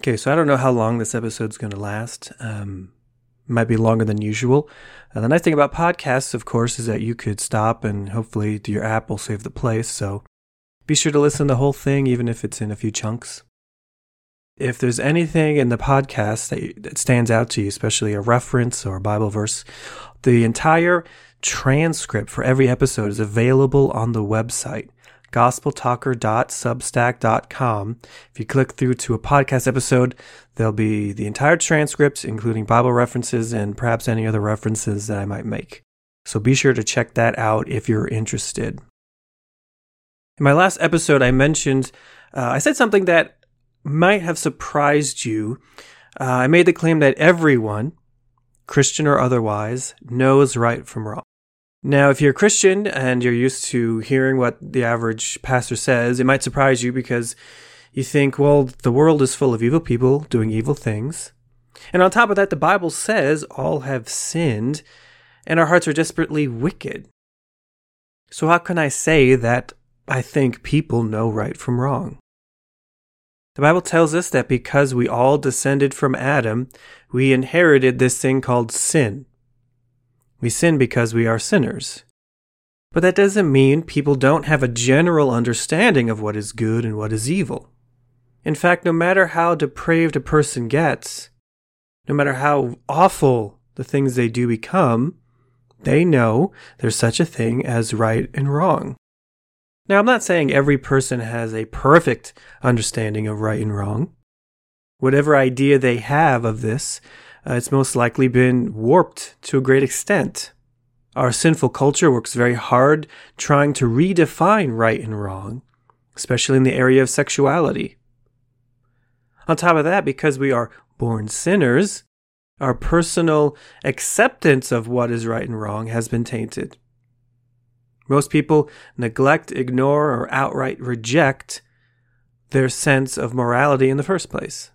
Okay, so I don't know how long this episode's going to last. Um, might be longer than usual. Uh, the nice thing about podcasts, of course, is that you could stop and hopefully your app will save the place. So be sure to listen to the whole thing, even if it's in a few chunks. If there's anything in the podcast that, that stands out to you, especially a reference or a Bible verse, the entire transcript for every episode is available on the website gospeltalker.substack.com. If you click through to a podcast episode, there'll be the entire transcript, including Bible references and perhaps any other references that I might make. So be sure to check that out if you're interested. In my last episode, I mentioned, uh, I said something that might have surprised you. Uh, I made the claim that everyone, Christian or otherwise, knows right from wrong. Now, if you're a Christian and you're used to hearing what the average pastor says, it might surprise you because you think, well, the world is full of evil people doing evil things. And on top of that, the Bible says all have sinned and our hearts are desperately wicked. So, how can I say that I think people know right from wrong? The Bible tells us that because we all descended from Adam, we inherited this thing called sin. We sin because we are sinners. But that doesn't mean people don't have a general understanding of what is good and what is evil. In fact, no matter how depraved a person gets, no matter how awful the things they do become, they know there's such a thing as right and wrong. Now, I'm not saying every person has a perfect understanding of right and wrong. Whatever idea they have of this uh, it's most likely been warped to a great extent. Our sinful culture works very hard trying to redefine right and wrong, especially in the area of sexuality. On top of that, because we are born sinners, our personal acceptance of what is right and wrong has been tainted. Most people neglect, ignore, or outright reject their sense of morality in the first place.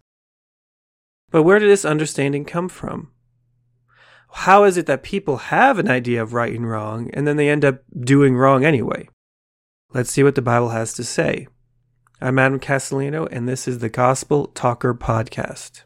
But where did this understanding come from? How is it that people have an idea of right and wrong and then they end up doing wrong anyway? Let's see what the Bible has to say. I'm Adam Castellino, and this is the Gospel Talker Podcast.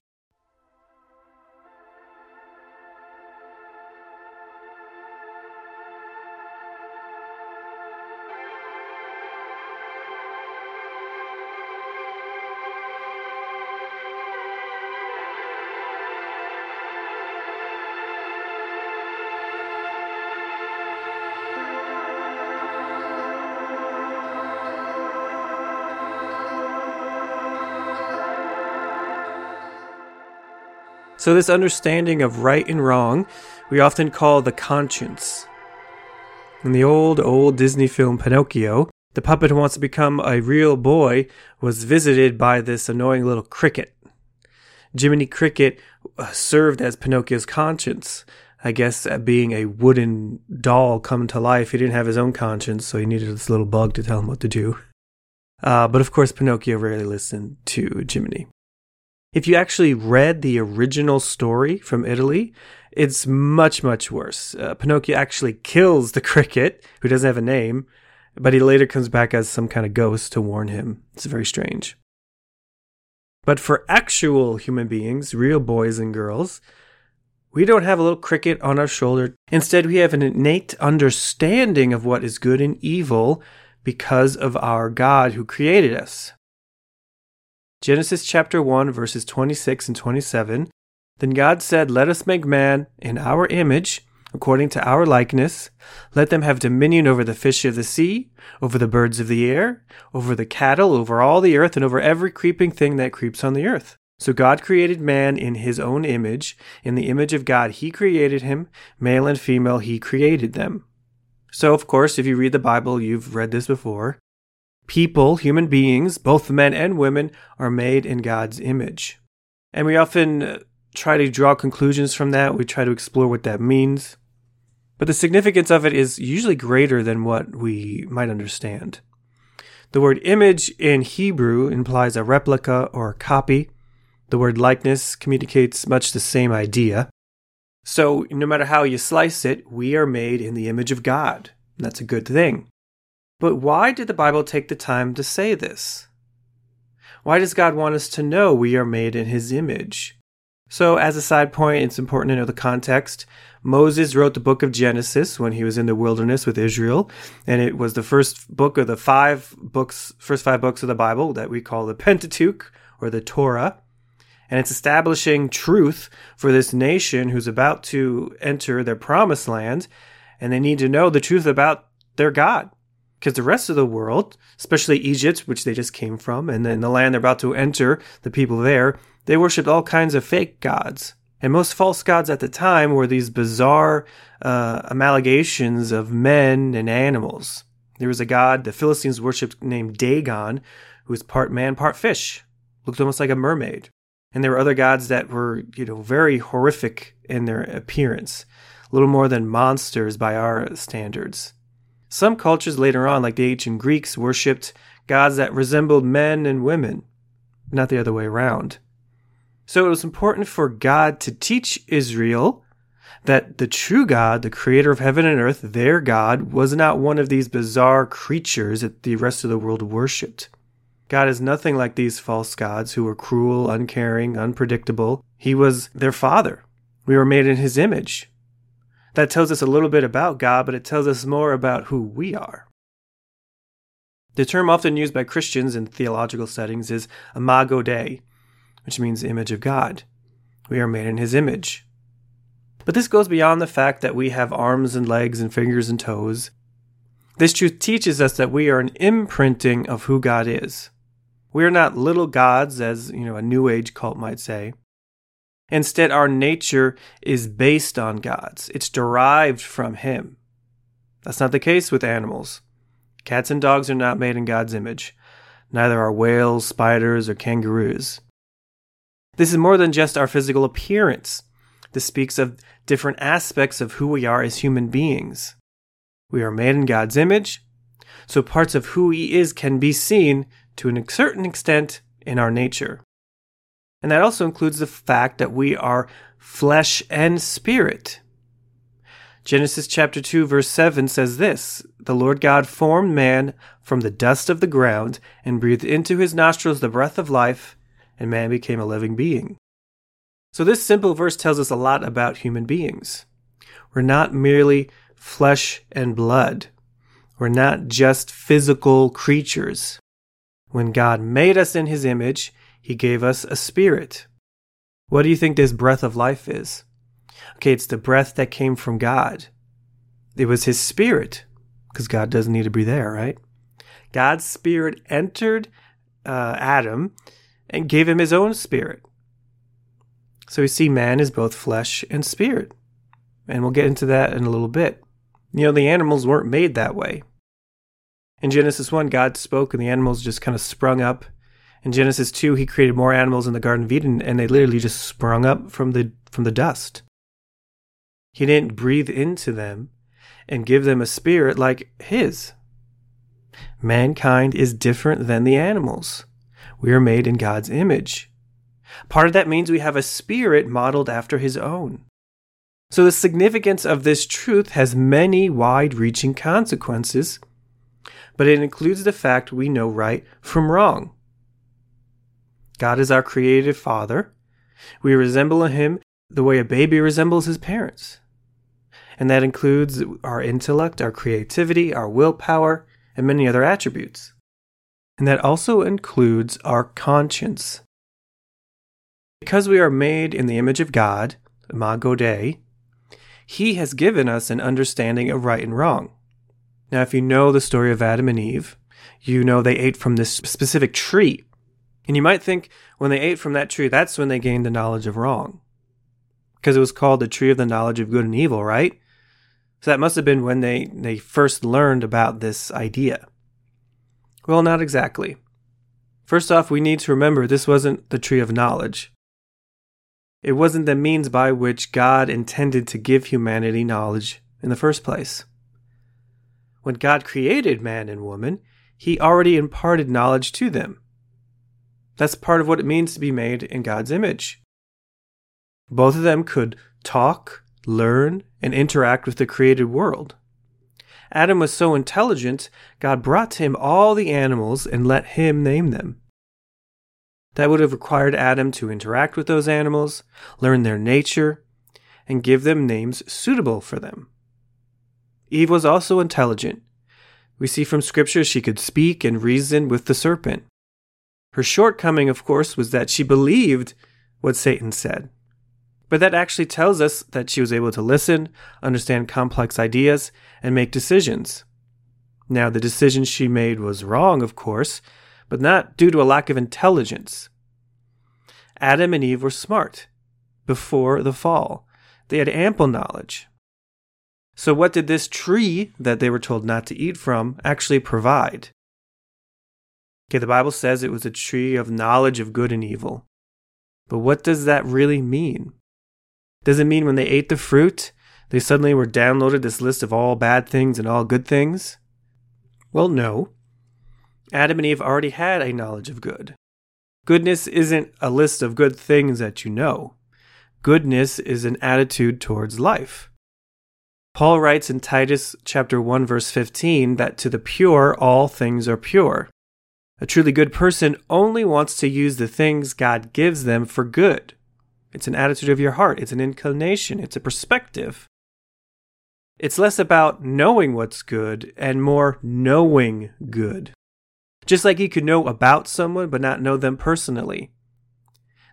So, this understanding of right and wrong, we often call the conscience. In the old, old Disney film Pinocchio, the puppet who wants to become a real boy was visited by this annoying little cricket. Jiminy Cricket uh, served as Pinocchio's conscience. I guess being a wooden doll come to life, he didn't have his own conscience, so he needed this little bug to tell him what to do. Uh, but of course, Pinocchio rarely listened to Jiminy. If you actually read the original story from Italy, it's much, much worse. Uh, Pinocchio actually kills the cricket, who doesn't have a name, but he later comes back as some kind of ghost to warn him. It's very strange. But for actual human beings, real boys and girls, we don't have a little cricket on our shoulder. Instead, we have an innate understanding of what is good and evil because of our God who created us. Genesis chapter 1, verses 26 and 27. Then God said, Let us make man in our image, according to our likeness. Let them have dominion over the fish of the sea, over the birds of the air, over the cattle, over all the earth, and over every creeping thing that creeps on the earth. So God created man in his own image. In the image of God, he created him. Male and female, he created them. So, of course, if you read the Bible, you've read this before. People, human beings, both men and women, are made in God's image. And we often uh, try to draw conclusions from that. We try to explore what that means. But the significance of it is usually greater than what we might understand. The word image in Hebrew implies a replica or a copy. The word likeness communicates much the same idea. So, no matter how you slice it, we are made in the image of God. That's a good thing. But why did the Bible take the time to say this? Why does God want us to know we are made in his image? So, as a side point, it's important to know the context. Moses wrote the book of Genesis when he was in the wilderness with Israel, and it was the first book of the five books, first five books of the Bible that we call the Pentateuch or the Torah. And it's establishing truth for this nation who's about to enter their promised land, and they need to know the truth about their God. Because the rest of the world, especially Egypt, which they just came from, and then the land they're about to enter, the people there, they worshipped all kinds of fake gods. And most false gods at the time were these bizarre uh, amalgamations of men and animals. There was a god the Philistines worshipped named Dagon, who was part man, part fish, looked almost like a mermaid. And there were other gods that were, you know, very horrific in their appearance, little more than monsters by our standards. Some cultures later on, like the ancient Greeks, worshipped gods that resembled men and women, not the other way around. So it was important for God to teach Israel that the true God, the creator of heaven and earth, their God, was not one of these bizarre creatures that the rest of the world worshipped. God is nothing like these false gods who were cruel, uncaring, unpredictable. He was their father. We were made in his image. That tells us a little bit about God, but it tells us more about who we are. The term often used by Christians in theological settings is imago Dei, which means image of God. We are made in his image. But this goes beyond the fact that we have arms and legs and fingers and toes. This truth teaches us that we are an imprinting of who God is. We are not little gods, as you know a New Age cult might say. Instead, our nature is based on God's. It's derived from Him. That's not the case with animals. Cats and dogs are not made in God's image. Neither are whales, spiders, or kangaroos. This is more than just our physical appearance. This speaks of different aspects of who we are as human beings. We are made in God's image, so parts of who He is can be seen to a certain extent in our nature. And that also includes the fact that we are flesh and spirit. Genesis chapter 2 verse 7 says this, The Lord God formed man from the dust of the ground and breathed into his nostrils the breath of life, and man became a living being. So this simple verse tells us a lot about human beings. We're not merely flesh and blood. We're not just physical creatures. When God made us in his image, he gave us a spirit. What do you think this breath of life is? Okay, it's the breath that came from God. It was his spirit, because God doesn't need to breathe air, right? God's spirit entered uh, Adam and gave him his own spirit. So we see man is both flesh and spirit. And we'll get into that in a little bit. You know, the animals weren't made that way. In Genesis 1, God spoke and the animals just kind of sprung up. In Genesis 2, he created more animals in the Garden of Eden and they literally just sprung up from the from the dust. He didn't breathe into them and give them a spirit like his. Mankind is different than the animals. We are made in God's image. Part of that means we have a spirit modeled after his own. So the significance of this truth has many wide reaching consequences but it includes the fact we know right from wrong. God is our creative Father. We resemble Him the way a baby resembles his parents. And that includes our intellect, our creativity, our willpower, and many other attributes. And that also includes our conscience. Because we are made in the image of God, Imago Dei, He has given us an understanding of right and wrong. Now, if you know the story of Adam and Eve, you know they ate from this specific tree. And you might think when they ate from that tree, that's when they gained the knowledge of wrong. Because it was called the tree of the knowledge of good and evil, right? So that must have been when they, they first learned about this idea. Well, not exactly. First off, we need to remember this wasn't the tree of knowledge. It wasn't the means by which God intended to give humanity knowledge in the first place. When God created man and woman, he already imparted knowledge to them. That's part of what it means to be made in God's image. Both of them could talk, learn, and interact with the created world. Adam was so intelligent, God brought to him all the animals and let him name them. That would have required Adam to interact with those animals, learn their nature, and give them names suitable for them. Eve was also intelligent. We see from Scripture she could speak and reason with the serpent. Her shortcoming, of course, was that she believed what Satan said. But that actually tells us that she was able to listen, understand complex ideas, and make decisions. Now, the decision she made was wrong, of course, but not due to a lack of intelligence. Adam and Eve were smart before the fall. They had ample knowledge. So, what did this tree that they were told not to eat from actually provide? Okay, the Bible says it was a tree of knowledge of good and evil. But what does that really mean? Does it mean when they ate the fruit, they suddenly were downloaded this list of all bad things and all good things? Well, no. Adam and Eve already had a knowledge of good. Goodness isn't a list of good things that you know. Goodness is an attitude towards life. Paul writes in Titus chapter 1 verse 15 that to the pure all things are pure. A truly good person only wants to use the things God gives them for good. It's an attitude of your heart, it's an inclination, it's a perspective. It's less about knowing what's good and more knowing good. Just like you could know about someone but not know them personally.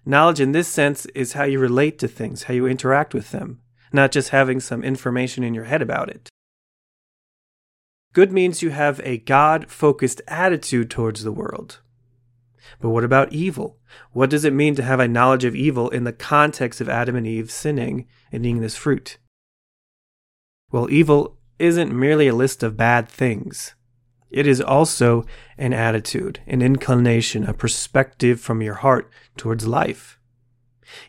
Knowledge in this sense is how you relate to things, how you interact with them, not just having some information in your head about it. Good means you have a God focused attitude towards the world. But what about evil? What does it mean to have a knowledge of evil in the context of Adam and Eve sinning and eating this fruit? Well, evil isn't merely a list of bad things. It is also an attitude, an inclination, a perspective from your heart towards life.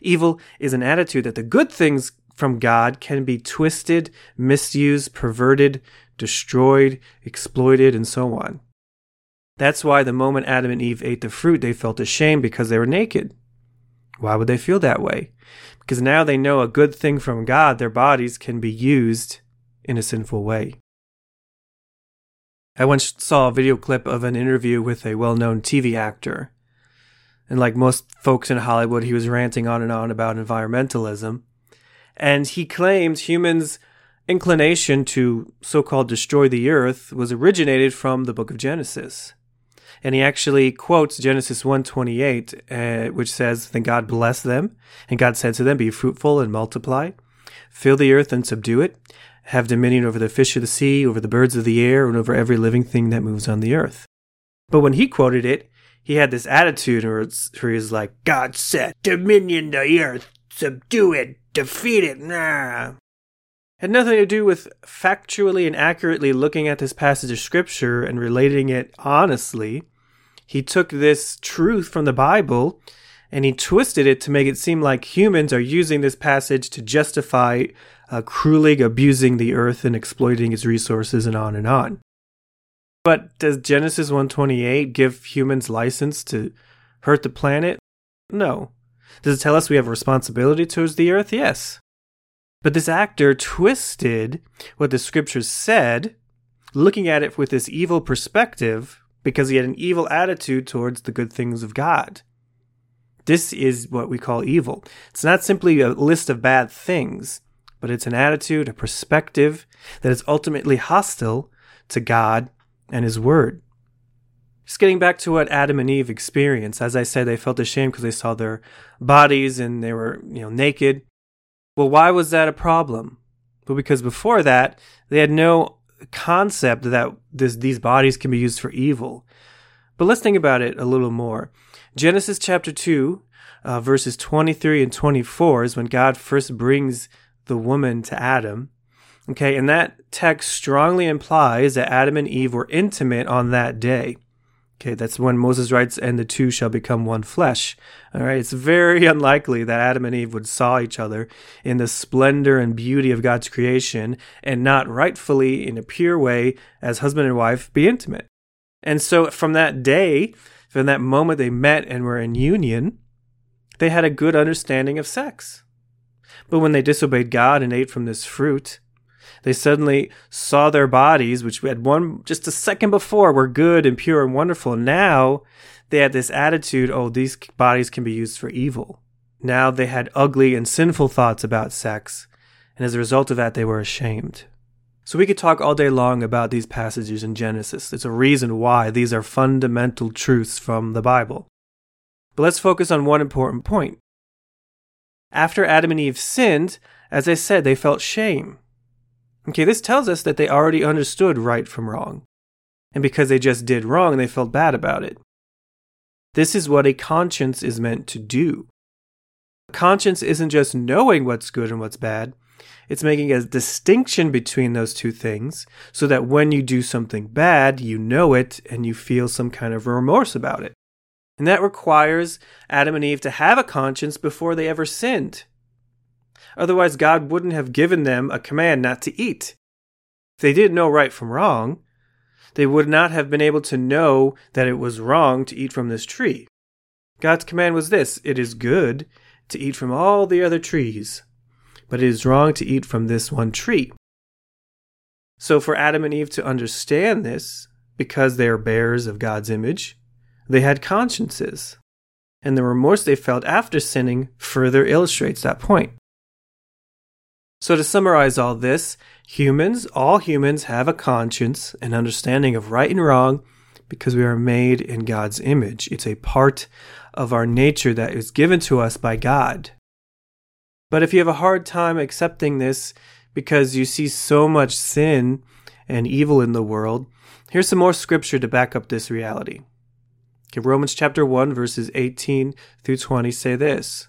Evil is an attitude that the good things from God can be twisted, misused, perverted, destroyed, exploited, and so on. That's why the moment Adam and Eve ate the fruit, they felt ashamed because they were naked. Why would they feel that way? Because now they know a good thing from God, their bodies can be used in a sinful way. I once saw a video clip of an interview with a well known TV actor. And like most folks in Hollywood, he was ranting on and on about environmentalism. And he claimed humans' inclination to so called destroy the earth was originated from the book of Genesis. And he actually quotes Genesis 1:28, uh, which says, "Then God blessed them, and God said to them, Be fruitful and multiply, fill the earth and subdue it, have dominion over the fish of the sea, over the birds of the air, and over every living thing that moves on the earth." But when he quoted it, he had this attitude where, where he's like, "God said, dominion the earth, subdue it, defeat it." Nah had nothing to do with factually and accurately looking at this passage of scripture and relating it honestly. He took this truth from the Bible and he twisted it to make it seem like humans are using this passage to justify uh, cruelly abusing the earth and exploiting its resources and on and on. But does Genesis 128 give humans license to hurt the planet? No. Does it tell us we have a responsibility towards the earth? Yes. But this actor twisted what the scriptures said, looking at it with this evil perspective because he had an evil attitude towards the good things of God. This is what we call evil. It's not simply a list of bad things, but it's an attitude, a perspective that is ultimately hostile to God and His Word. Just getting back to what Adam and Eve experienced, as I said, they felt ashamed because they saw their bodies and they were, you know, naked. Well, why was that a problem? Well, because before that, they had no concept that this, these bodies can be used for evil. But let's think about it a little more. Genesis chapter 2, uh, verses 23 and 24 is when God first brings the woman to Adam. Okay, and that text strongly implies that Adam and Eve were intimate on that day. Okay, that's when Moses writes, and the two shall become one flesh. All right, it's very unlikely that Adam and Eve would saw each other in the splendor and beauty of God's creation and not rightfully, in a pure way, as husband and wife, be intimate. And so from that day, from that moment they met and were in union, they had a good understanding of sex. But when they disobeyed God and ate from this fruit, They suddenly saw their bodies, which we had one just a second before were good and pure and wonderful. Now they had this attitude oh, these bodies can be used for evil. Now they had ugly and sinful thoughts about sex, and as a result of that, they were ashamed. So we could talk all day long about these passages in Genesis. It's a reason why these are fundamental truths from the Bible. But let's focus on one important point. After Adam and Eve sinned, as I said, they felt shame. Okay, this tells us that they already understood right from wrong. And because they just did wrong, they felt bad about it. This is what a conscience is meant to do. Conscience isn't just knowing what's good and what's bad, it's making a distinction between those two things so that when you do something bad, you know it and you feel some kind of remorse about it. And that requires Adam and Eve to have a conscience before they ever sinned. Otherwise, God wouldn't have given them a command not to eat. If they didn't know right from wrong, they would not have been able to know that it was wrong to eat from this tree. God's command was this it is good to eat from all the other trees, but it is wrong to eat from this one tree. So, for Adam and Eve to understand this, because they are bearers of God's image, they had consciences. And the remorse they felt after sinning further illustrates that point. So, to summarize all this, humans, all humans, have a conscience, an understanding of right and wrong, because we are made in God's image. It's a part of our nature that is given to us by God. But if you have a hard time accepting this because you see so much sin and evil in the world, here's some more scripture to back up this reality. Okay, Romans chapter 1, verses 18 through 20 say this.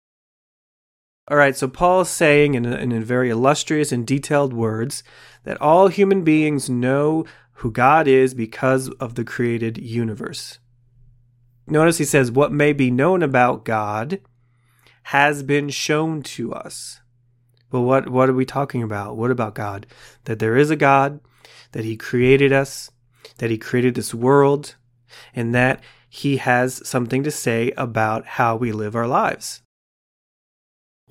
All right, so Paul is saying in, in very illustrious and detailed words that all human beings know who God is because of the created universe. Notice he says, What may be known about God has been shown to us. Well, what, what are we talking about? What about God? That there is a God, that He created us, that He created this world, and that He has something to say about how we live our lives.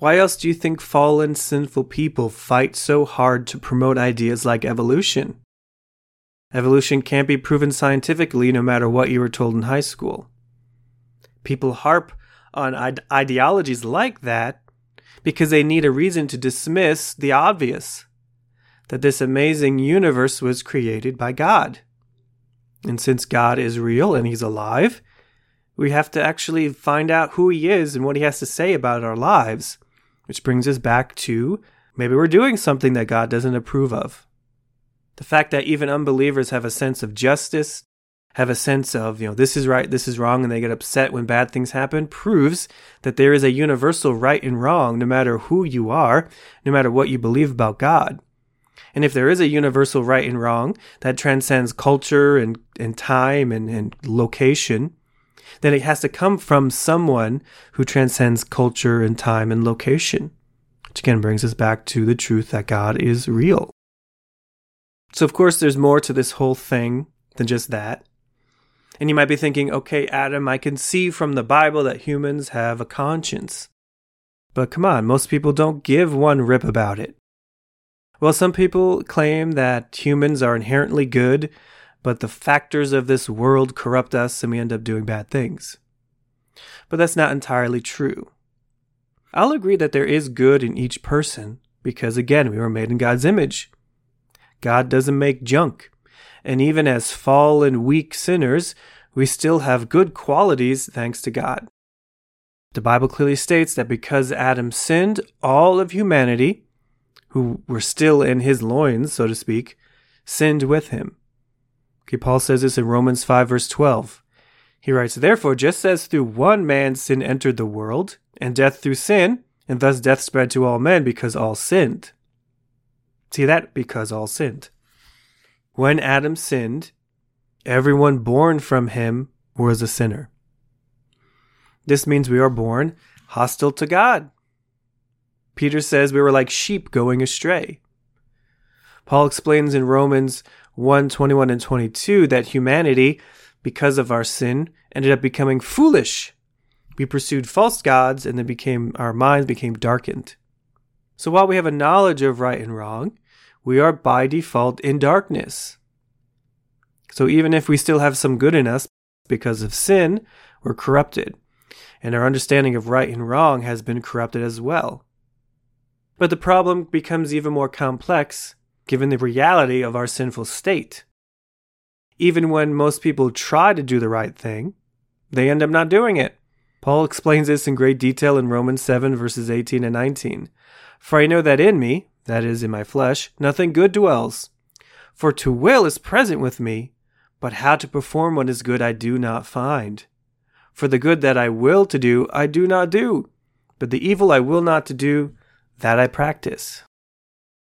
Why else do you think fallen, sinful people fight so hard to promote ideas like evolution? Evolution can't be proven scientifically no matter what you were told in high school. People harp on ide- ideologies like that because they need a reason to dismiss the obvious that this amazing universe was created by God. And since God is real and He's alive, we have to actually find out who He is and what He has to say about our lives which brings us back to maybe we're doing something that God doesn't approve of. The fact that even unbelievers have a sense of justice, have a sense of, you know, this is right, this is wrong, and they get upset when bad things happen proves that there is a universal right and wrong no matter who you are, no matter what you believe about God. And if there is a universal right and wrong that transcends culture and, and time and, and location, then it has to come from someone who transcends culture and time and location. Which again brings us back to the truth that God is real. So, of course, there's more to this whole thing than just that. And you might be thinking, okay, Adam, I can see from the Bible that humans have a conscience. But come on, most people don't give one rip about it. Well, some people claim that humans are inherently good but the factors of this world corrupt us and we end up doing bad things. But that's not entirely true. I'll agree that there is good in each person because, again, we were made in God's image. God doesn't make junk. And even as fallen, weak sinners, we still have good qualities thanks to God. The Bible clearly states that because Adam sinned, all of humanity, who were still in his loins, so to speak, sinned with him. Okay, Paul says this in Romans 5, verse 12. He writes, Therefore, just as through one man sin entered the world, and death through sin, and thus death spread to all men because all sinned. See that? Because all sinned. When Adam sinned, Everyone born from him was a sinner. This means we are born hostile to God. Peter says we were like sheep going astray. Paul explains in Romans 1 21 and 22 that humanity, because of our sin, ended up becoming foolish. We pursued false gods and then became our minds became darkened. So while we have a knowledge of right and wrong, we are by default in darkness. So even if we still have some good in us because of sin, we're corrupted. And our understanding of right and wrong has been corrupted as well. But the problem becomes even more complex given the reality of our sinful state. Even when most people try to do the right thing, they end up not doing it. Paul explains this in great detail in Romans 7, verses 18 and 19. For I know that in me, that is, in my flesh, nothing good dwells. For to will is present with me, but how to perform what is good I do not find. For the good that I will to do, I do not do, but the evil I will not to do, that I practice.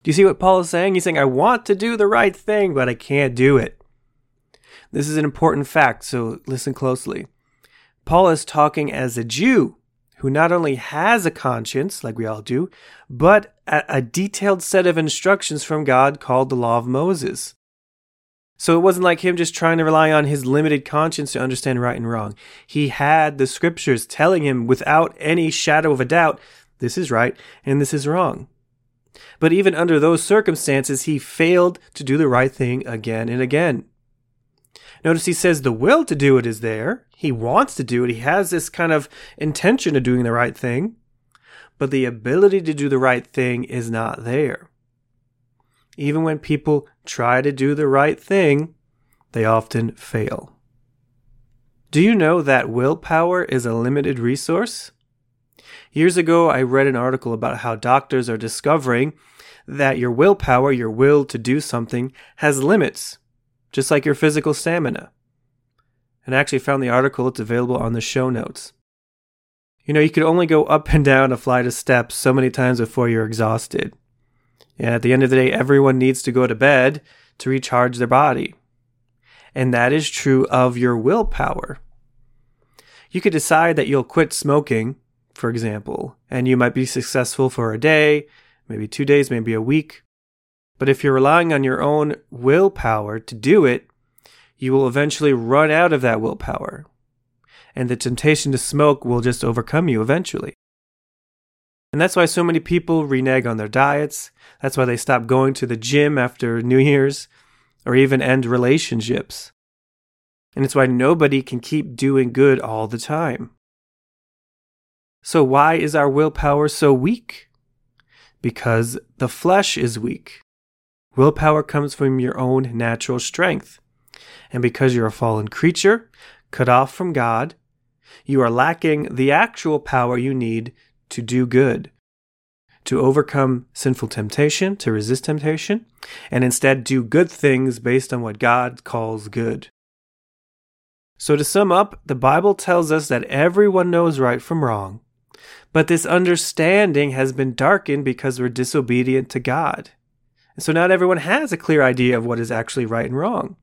Do you see what Paul is saying? He's saying, I want to do the right thing, but I can't do it. This is an important fact, so listen closely. Paul is talking as a Jew who not only has a conscience, like we all do, but a, detailed set of instructions from God called the Law of Moses. So it wasn't like him just trying to rely on his limited conscience to understand right and wrong. He had the scriptures telling him without any shadow of a doubt, this is right and this is wrong. But even under those circumstances, he failed to do the right thing again and again. Notice he says the will to do it is there. He wants to do it. He has this kind of intention of doing the right thing. But the ability to do the right thing is not there. Even when people try to do the right thing, they often fail. Do you know that willpower is a limited resource? Years ago, I read an article about how doctors are discovering that your willpower, your will to do something, has limits, just like your physical stamina. And I actually found the article, it's available on the show notes. You know, you could only go up and down a flight of steps so many times before you're exhausted. And at the end of the day, everyone needs to go to bed to recharge their body. And that is true of your willpower. You could decide that you'll quit smoking, for example, and you might be successful for a day, maybe two days, maybe a week. But if you're relying on your own willpower to do it, you will eventually run out of that willpower. And the temptation to smoke will just overcome you eventually. And that's why so many people renege on their diets. That's why they stop going to the gym after New Year's or even end relationships. And it's why nobody can keep doing good all the time. So, why is our willpower so weak? Because the flesh is weak. Willpower comes from your own natural strength. And because you're a fallen creature, cut off from God, you are lacking the actual power you need to do good, to overcome sinful temptation, to resist temptation, and instead do good things based on what God calls good. So, to sum up, the Bible tells us that everyone knows right from wrong, but this understanding has been darkened because we're disobedient to God. So, not everyone has a clear idea of what is actually right and wrong.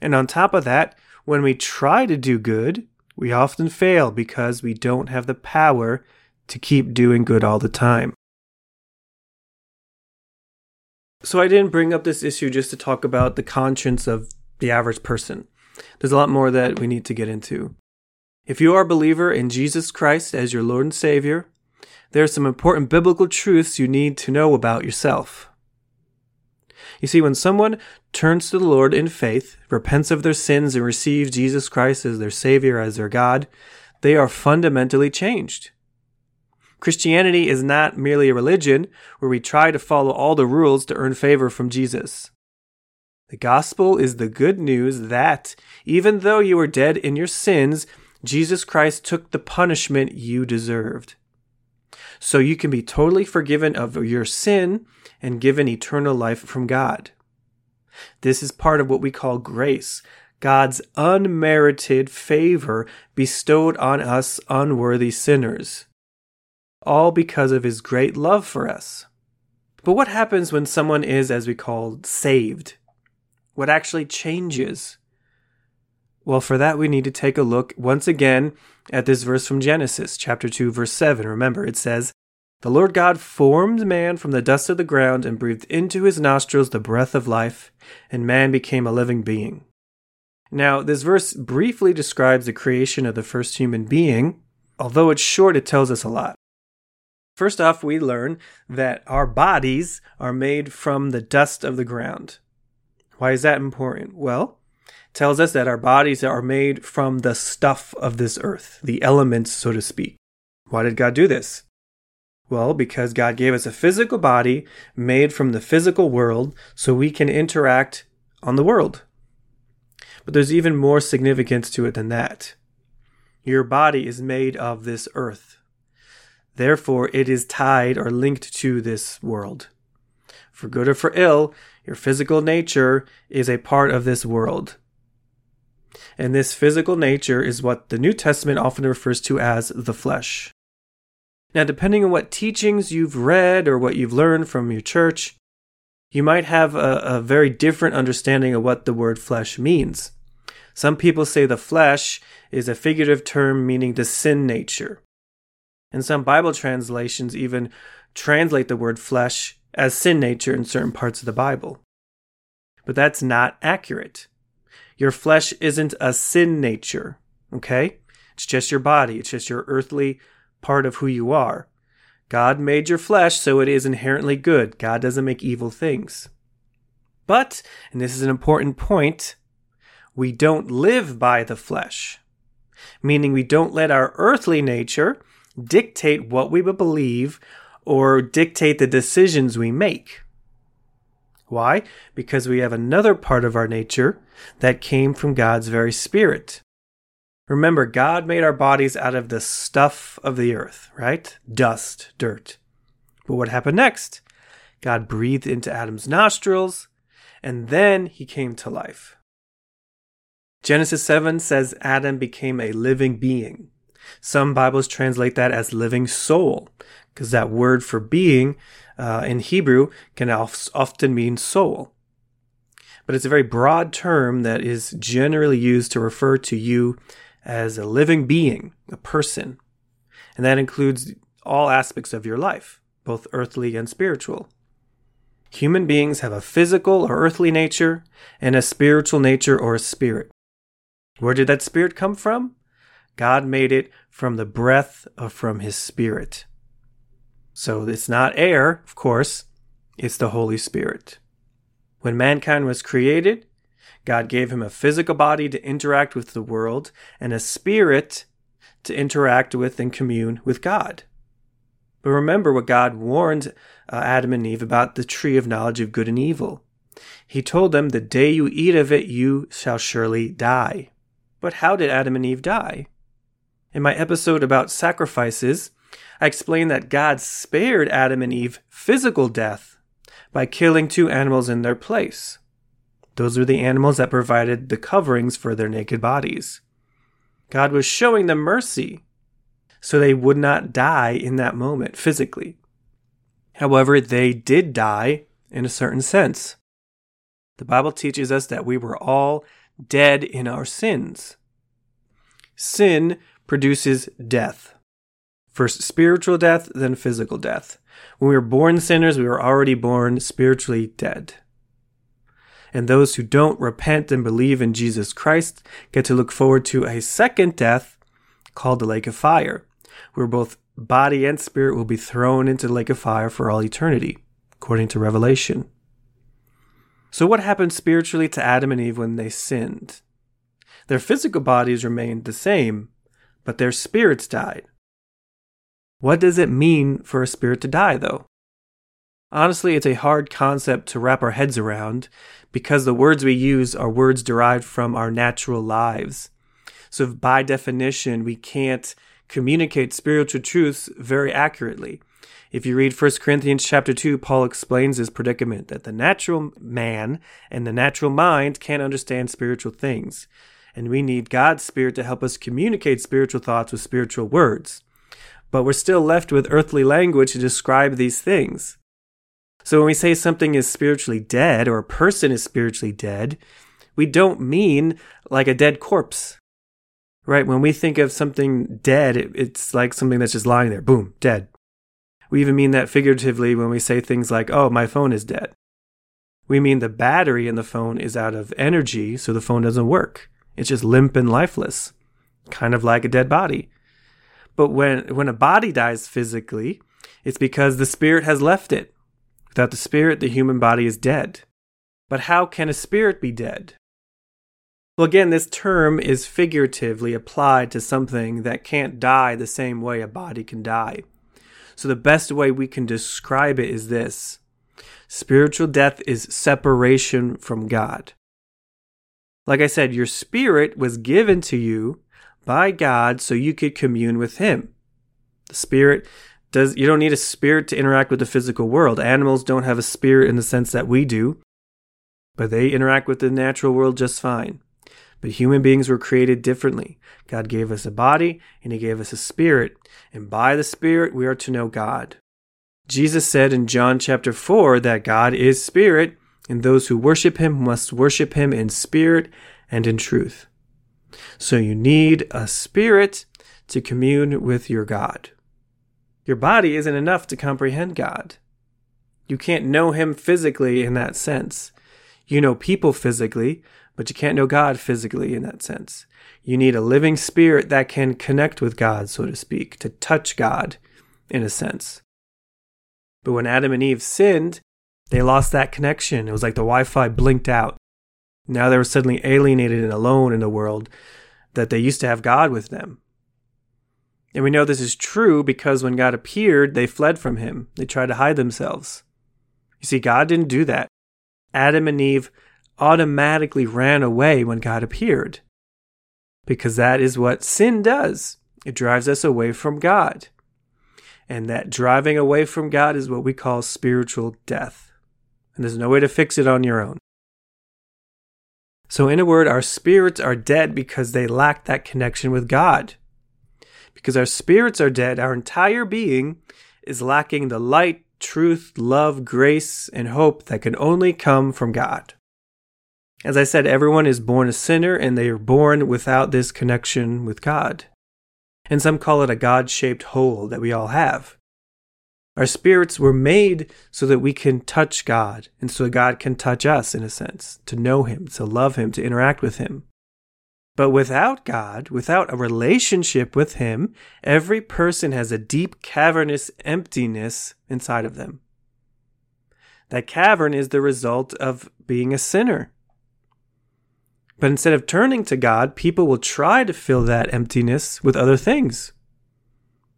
And on top of that, when we try to do good, we often fail because we don't have the power to keep doing good all the time. So I didn't bring up this issue just to talk about the conscience of the average person. There's a lot more that we need to get into. If you are a believer in Jesus Christ as your Lord and Savior, there are some important biblical truths you need to know about yourself. You see, when someone turns to the Lord in faith, repents of their sins, and receives Jesus Christ as their Savior, as their God, they are fundamentally changed. Christianity is not merely a religion where we try to follow all the rules to earn favor from Jesus. The gospel is the good news that, even though you were dead in your sins, Jesus Christ took the punishment you deserved. So you can be totally forgiven of your sin and given eternal life from God. This is part of what we call grace, God's unmerited favor bestowed on us unworthy sinners all because of his great love for us. But what happens when someone is, as we call, saved? What actually changes Well, for that, we need to take a look once again at this verse from Genesis, chapter 2, verse 7. Remember, it says, The Lord God formed man from the dust of the ground and breathed into his nostrils the breath of life, and man became a living being. Now, this verse briefly describes the creation of the first human being. Although it's short, it tells us a lot. First off, we learn that our bodies are made from the dust of the ground. Why is that important? Well, tells us that our bodies are made from the stuff of this earth, the elements, so to speak. Why did God do this? Well, because God gave us a physical body made from the physical world so we can interact on the world. But there's even more significance to it than that. Your body is made of this earth. Therefore, it is tied or linked to this world. For good or for ill, your physical nature is a part of this world. And this physical nature is what the New Testament often refers to as the flesh. Now, depending on what teachings you've read or what you've learned from your church, you might have a, a, very different understanding of what the word flesh means. Some people say the flesh is a figurative term meaning the sin nature. And some Bible translations even translate the word flesh as sin nature in certain parts of the Bible. But that's not accurate. Your flesh isn't a sin nature, okay? It's just your body, it's just your earthly part of who you are. God made your flesh so it is inherently good. God doesn't make evil things. But, and this is an important point, we don't live by the flesh, meaning we don't let our earthly nature dictate what we believe or dictate the decisions we make. Why? Because we have another part of our nature that came from God's very spirit. Remember, God made our bodies out of the stuff of the earth, right? Dust, dirt. But what happened next? God breathed into Adam's nostrils, and then he came to life. Genesis 7 says Adam became a living being. Some Bibles translate that as living soul, because that word for being uh, in Hebrew can often mean soul. But it's a very broad term that is generally used to refer to you as a living being, a person. And that includes all aspects of your life, both earthly and spiritual. Human beings have a physical or earthly nature and a spiritual nature or a spirit. Where did that spirit come from? God made it from the breath of from his spirit. So it's not air, of course, it's the Holy Spirit. When mankind was created, God gave him a physical body to interact with the world and a spirit to interact with and commune with God. But remember what God warned uh, Adam and Eve about the tree of knowledge of good and evil. He told them, The day you eat of it, you shall surely die. But how did Adam and Eve die? In my episode about sacrifices, I that God spared Adam and Eve physical death by killing two animals in their place. Those were the animals that provided the coverings for their naked bodies. God was showing them mercy so they would not die in that moment physically. However, they did die in a certain sense. The Bible teaches us that we were all dead in our sins. Sin produces death. First spiritual death, then physical death. When we were born sinners, we were already born spiritually dead. And those who don't repent and believe in Jesus Christ get to look forward to a second death called the lake of fire, where both body and spirit will be thrown into the lake of fire for all eternity, according to Revelation. So, what happened spiritually to Adam and Eve when they sinned? Their physical bodies remained the same, but their spirits died. What does it mean for a spirit to die, though? Honestly, it's a hard concept to wrap our heads around because the words we use are words derived from our natural lives. So, by definition, we can't communicate spiritual truths very accurately. If you read 1 Corinthians chapter 2, Paul explains his predicament that the natural man and the natural mind can't understand spiritual things. And we need God's spirit to help us communicate spiritual thoughts with spiritual words but we're still left with earthly language to describe these things. So when we say something is spiritually dead or a person is spiritually dead, we don't mean like a dead corpse. Right? When we think of something dead, it's like something that's just lying there. Boom, dead. We even mean that figuratively when we say things like, oh, my phone is dead. We mean the battery in the phone is out of energy, so the phone doesn't work. It's just limp and lifeless, kind of like a dead body. But when, when a body dies physically, it's because the spirit has left it. Without the spirit, the human body is dead. But how can a spirit be dead? Well, again, this term is figuratively applied to something that can't die the same way a body can die. So the best way we can describe it is this spiritual death is separation from God. Like I said, your spirit was given to you by God so you could commune with Him. The spirit does, you don't need a spirit to interact with the physical world. Animals don't have a spirit in the sense that we do, but they interact with the natural world just fine. But human beings were created differently. God gave us a body and He gave us a spirit, and by the Spirit we are to know God. Jesus said in John chapter 4 that God is spirit, and those who worship Him must worship Him in spirit and in truth. So you need a spirit to commune with your God. Your body isn't enough to comprehend God. You can't know Him physically in that sense. You know people physically, but you can't know God physically in that sense. You need a living spirit that can connect with God, so to speak, to touch God in a sense. But when Adam and Eve sinned, they lost that connection. It was like the Wi Fi blinked out. Now they were suddenly alienated and alone in the world that they used to have God with them. And we know this is true because when God appeared, they fled from him. They tried to hide themselves. You see, God didn't do that. Adam and Eve automatically ran away when God appeared. Because that is what sin does. It drives us away from God. And that driving away from God is what we call spiritual death. And there's no way to fix it on your own. So, in a word, our spirits are dead because they lack that connection with God. Because our spirits are dead, our entire being is lacking the light, truth, love, grace, and hope that can only come from God. As I said, everyone is born a sinner and they are born without this connection with God. And some call it a God shaped hole that we all have. Our spirits were made so that we can touch God and so God can touch us in a sense, to know Him, to love Him, to interact with Him. But without God, without a relationship with Him, every person has a deep cavernous emptiness inside of them. That cavern is the result of being a sinner. But instead of turning to God, people will try to fill that emptiness with other things.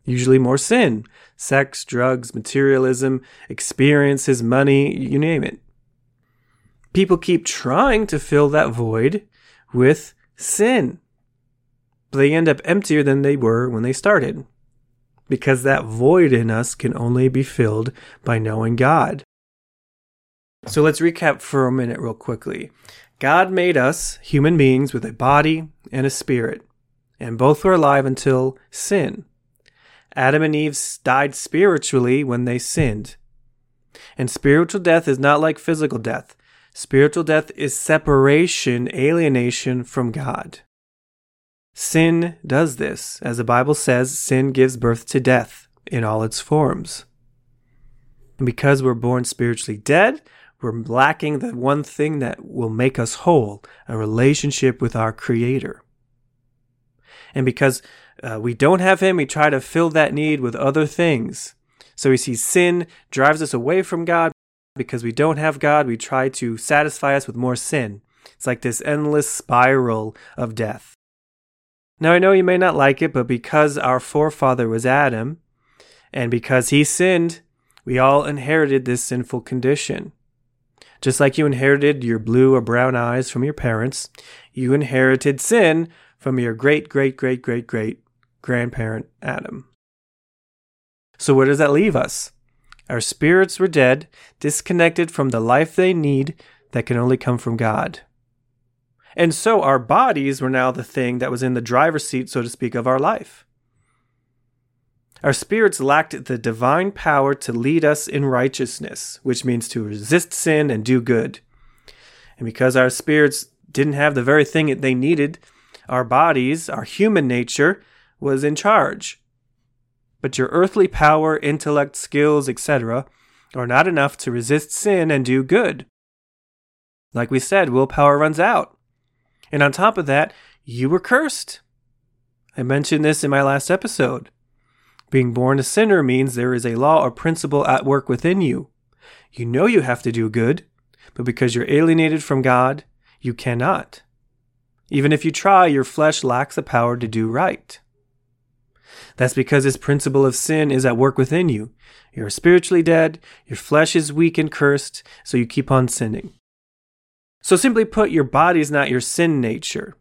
Usually more sin, sex, drugs, materialism, experiences, money, you name it. People keep trying to fill that void with sin. But they end up emptier than they were when they started. Because that void in us can only be filled by knowing God. So let's recap for a minute, real quickly. God made us human beings with a body and a spirit, and both were alive until sin. Adam and Eve died spiritually when they sinned. And spiritual death is not like physical death. Spiritual death is separation, alienation from God. Sin does this. As the Bible says, sin gives birth to death in all its forms. And because we're born spiritually dead, we're lacking the one thing that will make us whole a relationship with our Creator. And because uh, we don't have Him, we try to fill that need with other things. So we see sin drives us away from God. Because we don't have God, we try to satisfy us with more sin. It's like this endless spiral of death. Now, I know you may not like it, but because our forefather was Adam, and because he sinned, we all inherited this sinful condition. Just like you inherited your blue or brown eyes from your parents, you inherited sin from your great, great, great, great, great grandparent Adam. So, where does that leave us? Our spirits were dead, disconnected from the life they need that can only come from God. And so our bodies were now the thing that was in the driver's seat, so to speak, of our life. Our spirits lacked the divine power to lead us in righteousness, which means to resist sin and do good. And because our spirits didn't have the very thing that they needed. Our bodies, our human nature, was in charge. But your earthly power, intellect, skills, etc., are not enough to resist sin and do good. Like we said, willpower runs out. And on top of that, you were cursed. I mentioned this in my last episode. Being born a sinner means there is a law or principle at work within you. You know you have to do good, but because you're alienated from God, you cannot. Even if you try, your flesh lacks the power to do right. That's because this principle of sin is at work within you. You're spiritually dead, your flesh is weak and cursed, so you keep on sinning. So simply put, your body is not your sin nature.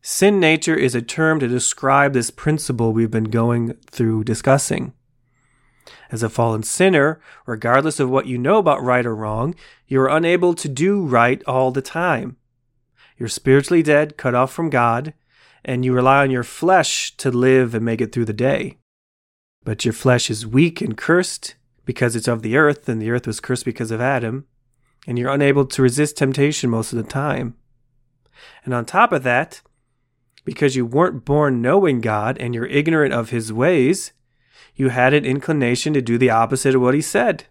Sin nature is a term to describe this principle we've been going through discussing. As a fallen sinner, regardless of what you know about right or wrong, you are unable to do right all the time. You're spiritually dead, cut off from God, and you rely on your flesh to live and make it through the day. But your flesh is weak and cursed because it's of the earth, and the earth was cursed because of Adam, and you're unable to resist temptation most of the time. And on top of that, because you weren't born knowing God and you're ignorant of his ways, you had an inclination to do the opposite of what he said.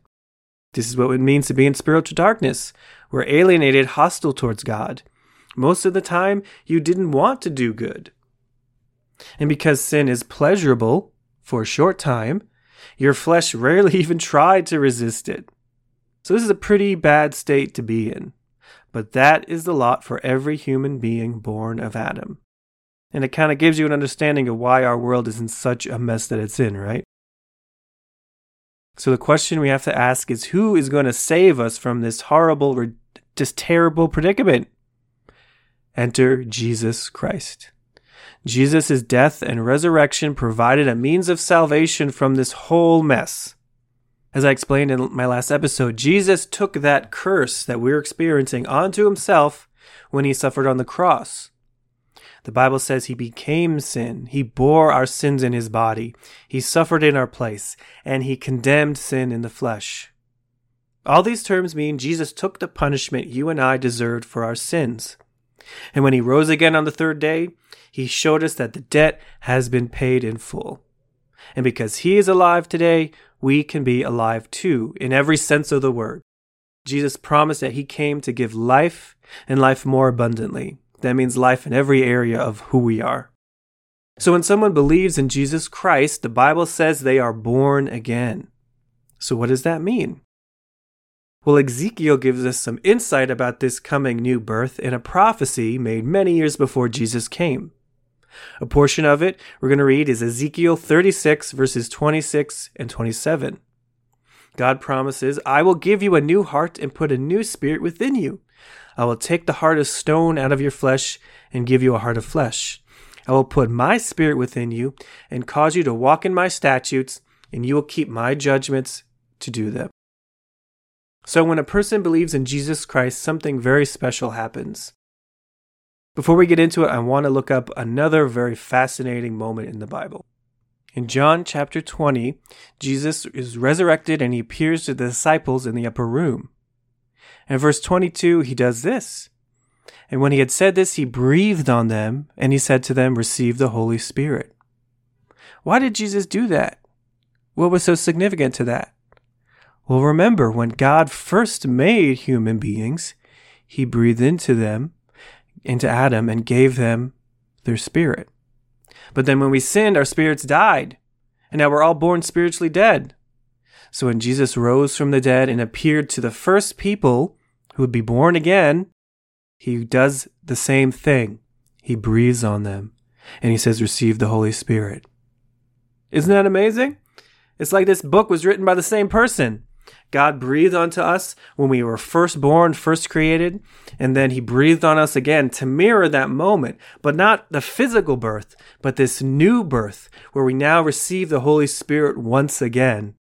This is what it means to be in spiritual darkness. We're alienated, hostile towards God. Most of the time, you didn't want to do good. And because sin is pleasurable for a short time, your flesh rarely even tried to resist it. So, this is a pretty bad state to be in. But that is the lot for every human being born of Adam. And it kind of gives you an understanding of why our world is in such a mess that it's in, right? So the question we have to ask is who is going to save us from this horrible, just terrible predicament? Enter Jesus Christ. Jesus' death and resurrection provided a means of salvation from this whole mess. As I explained in my last episode, Jesus took that curse that we're experiencing onto himself when he suffered on the cross. The Bible says he became sin. He bore our sins in his body. He suffered in our place, and he condemned sin in the flesh. All these terms mean Jesus took the punishment you and I deserved for our sins. And when he rose again on the third day, he showed us that the debt has been paid in full. And because he is alive today, we can be alive too, in every sense of the word. Jesus promised that he came to give life and life more abundantly. That means life in every area of who we are. So when someone believes in Jesus Christ, the Bible says they are born again. So what does that mean? Well, Ezekiel gives us some insight about this coming new birth in a prophecy made many years before Jesus came. A portion of it we're going to read is Ezekiel 36, verses 26 and 27. God promises, I will give you a new heart and put a new spirit within you. I will take the heart of stone out of your flesh and give you a heart of flesh. I will put my spirit within you and cause you to walk in my statutes, and you will keep my judgments to do them. So, when a person believes in Jesus Christ, something very special happens. Before we get into it, I want to look up another very fascinating moment in the Bible. In John chapter 20, Jesus is resurrected and he appears to the disciples in the upper room. In verse 22, he does this. And when he had said this, he breathed on them, and he said to them, Receive the Holy Spirit. Why did Jesus do that? What was so significant to that? Well, remember, when God first made human beings, he breathed into them, into Adam, and gave them their spirit. But then when we sinned, our spirits died, and now we're all born spiritually dead. So when Jesus rose from the dead and appeared to the first people who would be born again, he does the same thing. He breathes on them and he says, Receive the Holy Spirit. Isn't that amazing? It's like this book was written by the same person. God breathed onto us when we were first born, first created, and then He breathed on us again to mirror that moment, but not the physical birth, but this new birth where we now receive the Holy Spirit once again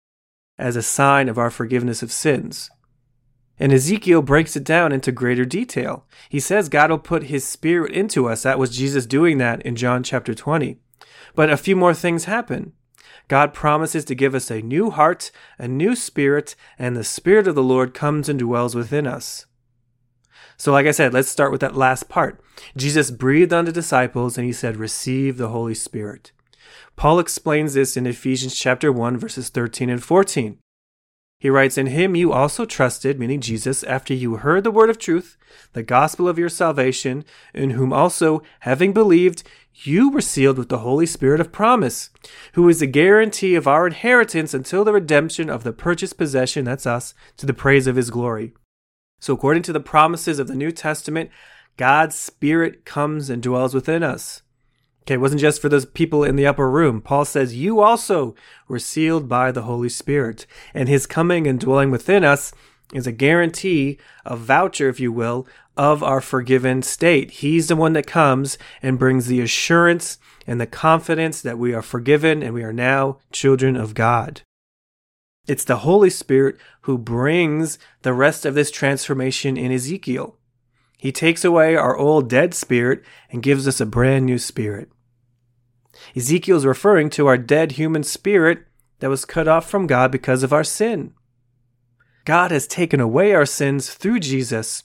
as a sign of our forgiveness of sins. And Ezekiel breaks it down into greater detail. He says God will put his spirit into us. That was Jesus doing that in John chapter 20. But a few more things happen. God promises to give us a new heart, a new spirit, and the Spirit of the Lord comes and dwells within us. So, like I said, let's start with that last part. Jesus breathed on the disciples and he said, Receive the Holy Spirit. Paul explains this in Ephesians chapter 1, verses 13 and 14. He writes, In him you also trusted, meaning Jesus, after you heard the word of truth, the gospel of your salvation, in whom also, having believed, you were sealed with the Holy Spirit of promise, who is the guarantee of our inheritance until the redemption of the purchased possession, that's us, to the praise of his glory. So, according to the promises of the New Testament, God's Spirit comes and dwells within us. Okay, it wasn't just for those people in the upper room. Paul says, You also were sealed by the Holy Spirit, and his coming and dwelling within us is a guarantee, a voucher, if you will, of our forgiven state. He's the one that comes and brings the assurance and the confidence that we are forgiven and we are now children of God. It's the Holy Spirit who brings the rest of this transformation in Ezekiel. He takes away our old dead spirit and gives us a brand new spirit. Ezekiel is referring to our dead human spirit that was cut off from God because of our sin. God has taken away our sins through Jesus,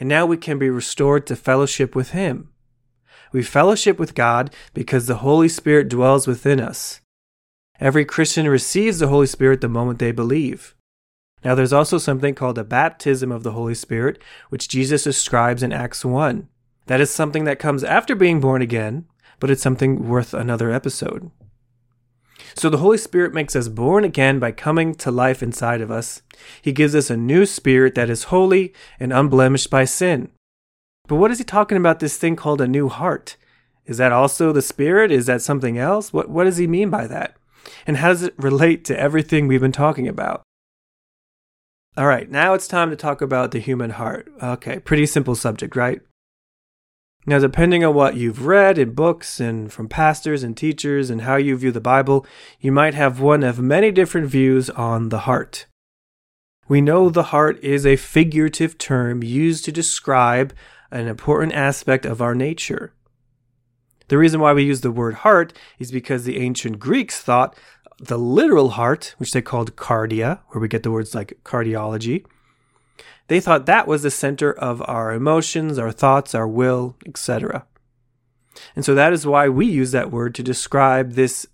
and now we can be restored to fellowship with Him. We fellowship with God because the Holy Spirit dwells within us. Every Christian receives the Holy Spirit the moment they believe. Now, there's also something called a baptism of the Holy Spirit, which Jesus describes in Acts 1. That is something that comes after being born again, but it's something worth another episode. So, the Holy Spirit makes us born again by coming to life inside of us. He gives us a new spirit that is holy and unblemished by sin. But what is he talking about this thing called a new heart? Is that also the spirit? Is that something else? What, what does he mean by that? And how does it relate to everything we've been talking about? All right, now it's time to talk about the human heart. Okay, pretty simple subject, right? Now, depending on what you've read in books and from pastors and teachers and how you view the Bible, you might have one of many different views on the heart. We know the heart is a figurative term used to describe an important aspect of our nature. The reason why we use the word heart is because the ancient Greeks thought the literal heart, which they called cardia, where we get the words like cardiology, they thought that was the center of our emotions, our thoughts, our will, etc. And so that is why we use that word to describe this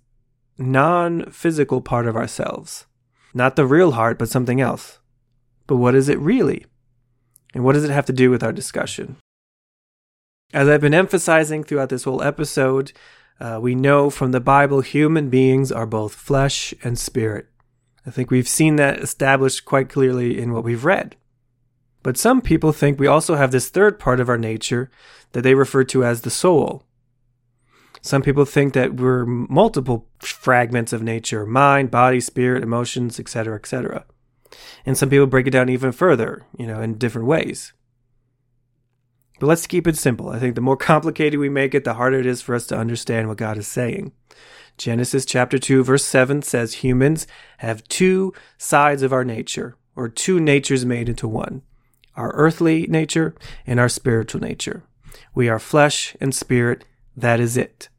non physical part of ourselves. Not the real heart, but something else. But what is it really? And what does it have to do with our discussion? As I've been emphasizing throughout this whole episode, uh, we know from the Bible human beings are both flesh and spirit. I think we've seen that established quite clearly in what we've read. But some people think we also have this third part of our nature that they refer to as the soul. Some people think that we're multiple fragments of nature mind, body, spirit, emotions, etc., etc. And some people break it down even further, you know, in different ways. But let's keep it simple. I think the more complicated we make it, the harder it is for us to understand what God is saying. Genesis chapter 2 verse 7 says humans have two sides of our nature, or two natures made into one. Our earthly nature and our spiritual nature. We are flesh and spirit. That is it.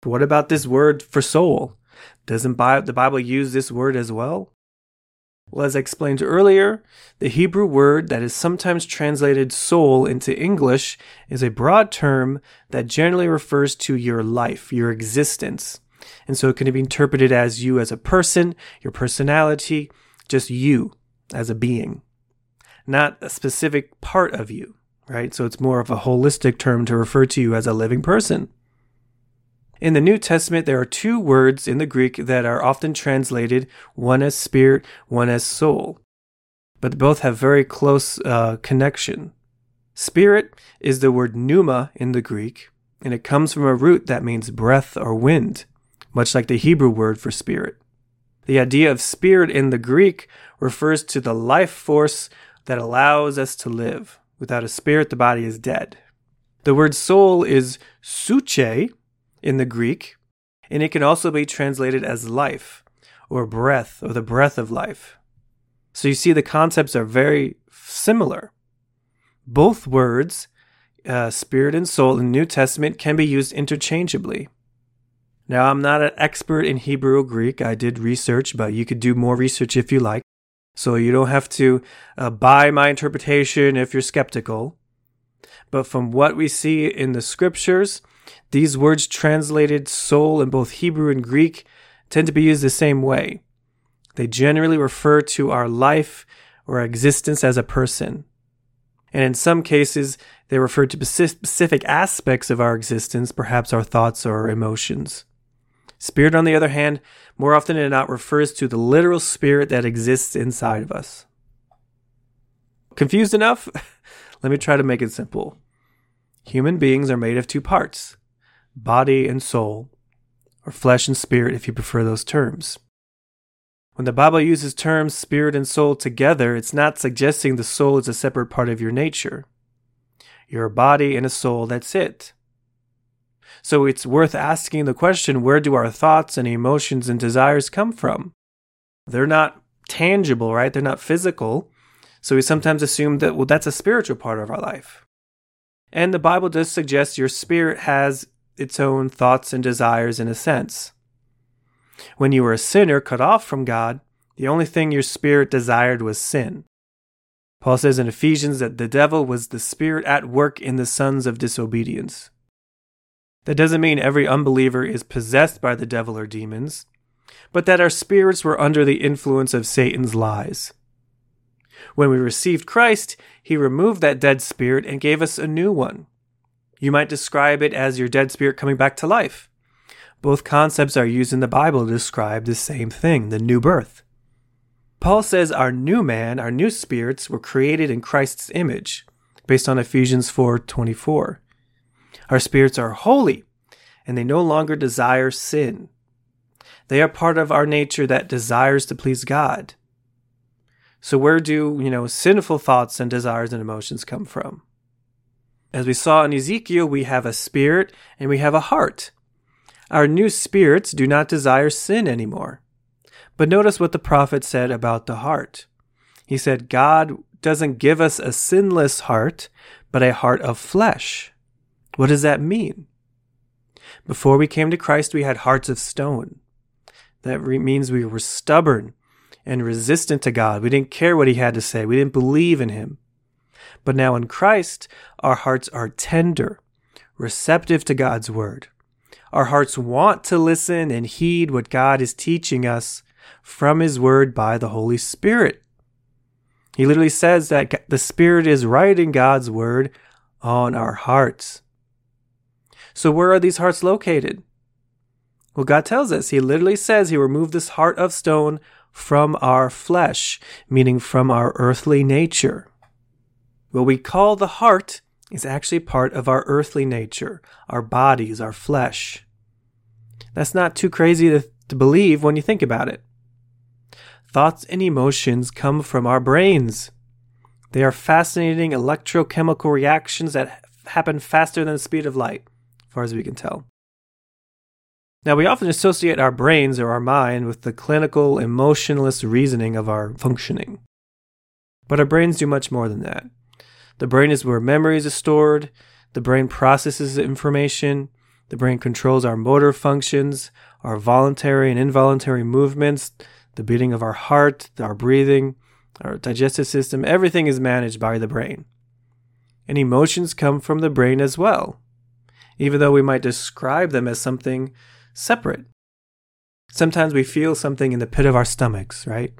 But what about this word for soul? Doesn't the Bible use this word as well? Well, as I explained earlier, the Hebrew word that is sometimes translated soul into English is a broad term that generally refers to your life, your existence. And so it can be interpreted as you as a person, your personality, just you as a being, not a specific part of you, right? So it's more of a holistic term to refer to you as a living person. In the New Testament, there are two words in the Greek that are often translated, one as spirit, one as soul. But both have very close uh, connection. Spirit is the word pneuma in the Greek, and it comes from a root that means breath or wind, much like the Hebrew word for spirit. The idea of spirit in the Greek refers to the life force that allows us to live. Without a spirit, the body is dead. The word soul is psuche, in the Greek, and it can also be translated as life or breath or the breath of life. So you see, the concepts are very similar. Both words, uh, spirit and soul in the New Testament, can be used interchangeably. Now, I'm not an expert in Hebrew or Greek. I did research, but you could do more research if you like. So you don't have to uh, buy my interpretation if you're skeptical. But from what we see in the scriptures, these words translated soul in both Hebrew and Greek tend to be used the same way. They generally refer to our life or existence as a person. And in some cases, they refer to specific aspects of our existence, perhaps our thoughts or emotions. Spirit, on the other hand, more often than not refers to the literal spirit that exists inside of us. Confused enough? Let me try to make it simple. Human beings are made of two parts body and soul, or flesh and spirit if you prefer those terms. When the Bible uses terms spirit and soul together, it's not suggesting the soul is a separate part of your nature. You're a body and a soul, that's it. So it's worth asking the question where do our thoughts and emotions and desires come from? They're not tangible, right? They're not physical. So we sometimes assume that, well, that's a spiritual part of our life. And the Bible does suggest your spirit has its own thoughts and desires in a sense. When you were a sinner cut off from God, the only thing your spirit desired was sin. Paul says in Ephesians that the devil was the spirit at work in the sons of disobedience. That doesn't mean every unbeliever is possessed by the devil or demons, but that our spirits were under the influence of Satan's lies. When we received Christ, he removed that dead spirit and gave us a new one. You might describe it as your dead spirit coming back to life. Both concepts are used in the Bible to describe the same thing, the new birth. Paul says our new man, our new spirits were created in Christ's image, based on Ephesians 4:24. Our spirits are holy, and they no longer desire sin. They are part of our nature that desires to please God. So where do, you know, sinful thoughts and desires and emotions come from? As we saw in Ezekiel, we have a spirit and we have a heart. Our new spirits do not desire sin anymore. But notice what the prophet said about the heart. He said, God doesn't give us a sinless heart, but a heart of flesh. What does that mean? Before we came to Christ, we had hearts of stone. That re- means we were stubborn and resistant to God. We didn't care what He had to say. We didn't believe in Him. But now in Christ, our hearts are tender, receptive to God's word. Our hearts want to listen and heed what God is teaching us from His Word by the Holy Spirit. He literally says that the Spirit is writing God's Word on our hearts. So, where are these hearts located? Well, God tells us. He literally says He removed this heart of stone from our flesh, meaning from our earthly nature. What we call the heart is actually part of our earthly nature, our bodies, our flesh. That's not too crazy to, to believe when you think about it. Thoughts and emotions come from our brains. They are fascinating electrochemical reactions that happen faster than the speed of light, as far as we can tell. Now, we often associate our brains or our mind with the clinical, emotionless reasoning of our functioning. But our brains do much more than that. The brain is where memories are stored, the brain processes information, the brain controls our motor functions, our voluntary and involuntary movements, the beating of our heart, our breathing, our digestive system. Everything is managed by the brain. And emotions come from the brain as well, even though we might describe them as something separate. Sometimes we feel something in the pit of our stomachs, right?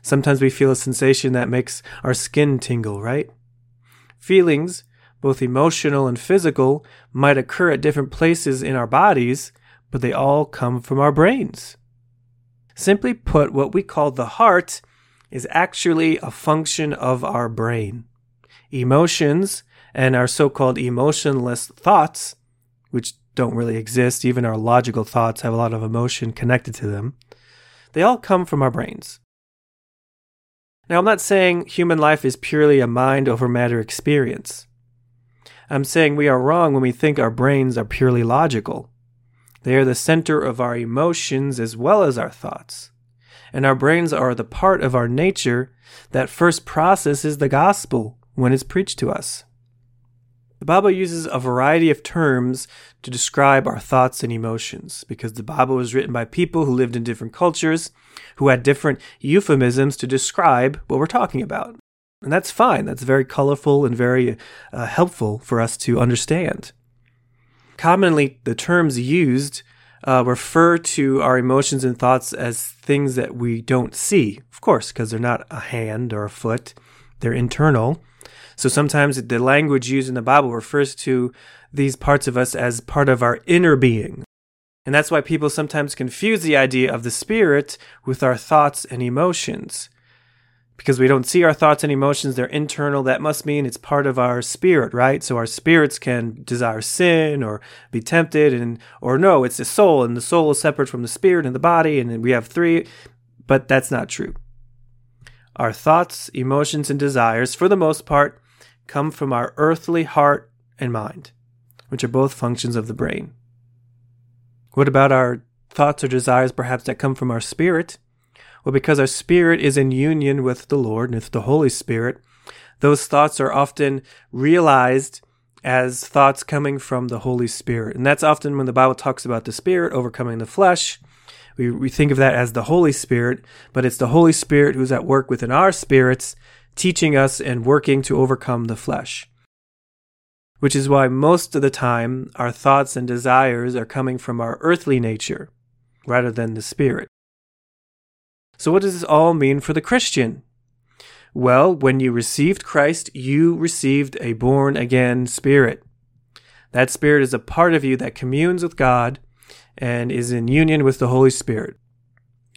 Sometimes we feel a sensation that makes our skin tingle, right? Feelings both emotional and physical, might occur at different places in our bodies, but they all come from our brains. Simply put, what we call the heart is actually a function of our brain. Emotions and our so called emotionless thoughts, which don't really exist, even our logical thoughts have a lot of emotion connected to them, they all come from our brains. Now, I'm not saying human life is purely a mind over matter experience. I'm saying we are wrong when we think our brains are purely logical. They are the center of our emotions as well as our thoughts. And our brains are the part of our nature that first processes the gospel when it's preached to us. The Bible uses a variety of terms to describe our thoughts and emotions because the Bible was written by people who lived in different cultures, who had different euphemisms to describe what we're talking about. And that's fine. That's very colorful and very uh, helpful for us to understand. Commonly, the terms used uh, refer to our emotions and thoughts as things that we don't see, of course, because they're not a hand or a foot, they're internal. So sometimes the language used in the Bible refers to these parts of us as part of our inner being. And that's why people sometimes confuse the idea of the spirit with our thoughts and emotions. Because we don't see our thoughts and emotions, they're internal. That must mean it's part of our spirit, right? So our spirits can desire sin or be tempted and or no, it's the soul and the soul is separate from the spirit and the body and we have three, but that's not true. Our thoughts, emotions and desires for the most part come from our earthly heart and mind, which are both functions of the brain. What about our thoughts or desires, perhaps, that come from our spirit? Well, because our spirit is in union with the Lord and with the Holy Spirit, those thoughts are often realized as thoughts coming from the Holy Spirit. And that's often when the Bible talks about the Spirit overcoming the flesh. We, we think of that as the Holy Spirit, but it's the Holy Spirit who's at work within our spirits teaching us and working to overcome the flesh. Which is why most of the time our thoughts and desires are coming from our earthly nature rather than the spirit. So, what does this all mean for the Christian? Well, when you received Christ, you received a born again spirit. That spirit is a part of you that communes with God and is in union with the Holy Spirit.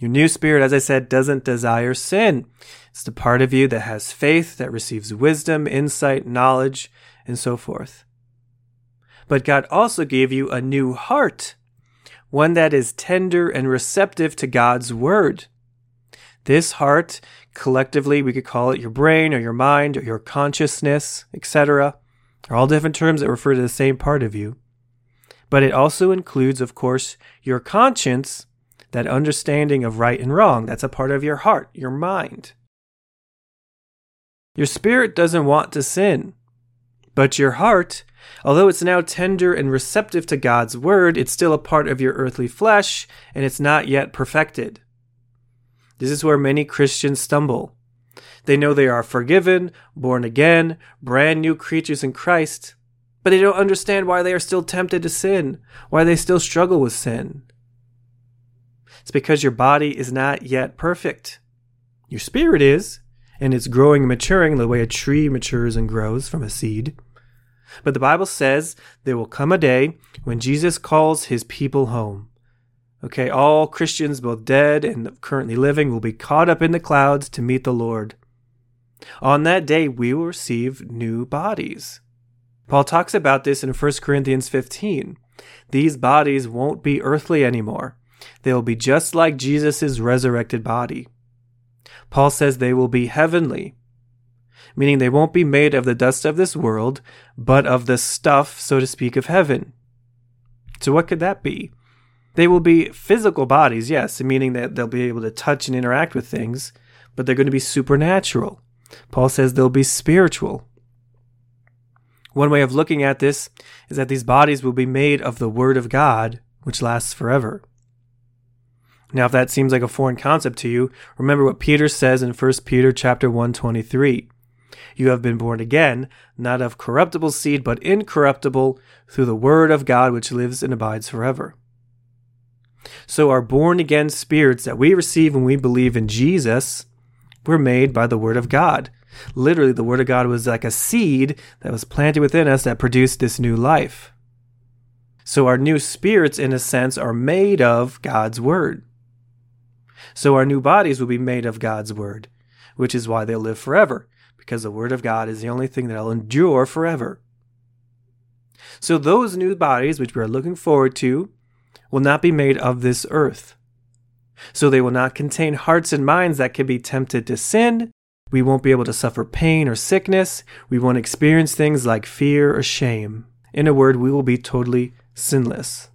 Your new spirit, as I said, doesn't desire sin. It's the part of you that has faith, that receives wisdom, insight, knowledge, and so forth. But God also gave you a new heart, one that is tender and receptive to God's word. This heart, collectively, we could call it your brain or your mind or your consciousness, etc., are all different terms that refer to the same part of you. But it also includes, of course, your conscience, that understanding of right and wrong. That's a part of your heart, your mind. Your spirit doesn't want to sin, but your heart, although it's now tender and receptive to God's word, it's still a part of your earthly flesh and it's not yet perfected. This is where many Christians stumble. They know they are forgiven, born again, brand new creatures in Christ, but they don't understand why they are still tempted to sin, why they still struggle with sin. It's because your body is not yet perfect. Your spirit is, and it's growing and maturing the way a tree matures and grows from a seed. But the Bible says there will come a day when Jesus calls his people home. Okay, all Christians, both dead and currently living, will be caught up in the clouds to meet the Lord. On that day, we will receive new bodies. Paul talks about this in 1 Corinthians 15. These bodies won't be earthly anymore. They will be just like Jesus' resurrected body. Paul says they will be heavenly, meaning they won't be made of the dust of this world, but of the stuff, so to speak, of heaven. So, what could that be? They will be physical bodies, yes, meaning that they'll be able to touch and interact with things, but they're going to be supernatural. Paul says they'll be spiritual. One way of looking at this is that these bodies will be made of the Word of God, which lasts forever. Now, if that seems like a foreign concept to you, remember what Peter says in 1 Peter chapter 123. You have been born again, not of corruptible seed, but incorruptible, through the word of God which lives and abides forever. So our born again spirits that we receive when we believe in Jesus were made by the word of God. Literally, the word of God was like a seed that was planted within us that produced this new life. So our new spirits, in a sense, are made of God's word. So our new bodies will be made of God's word, which is why they'll live forever, because the word of God is the only thing that'll endure forever. So those new bodies, which we are looking forward to, will not be made of this earth. So they will not contain hearts and minds that can be tempted to sin. We won't be able to suffer pain or sickness. We won't experience things like fear or shame. In a word, we will be totally sinless.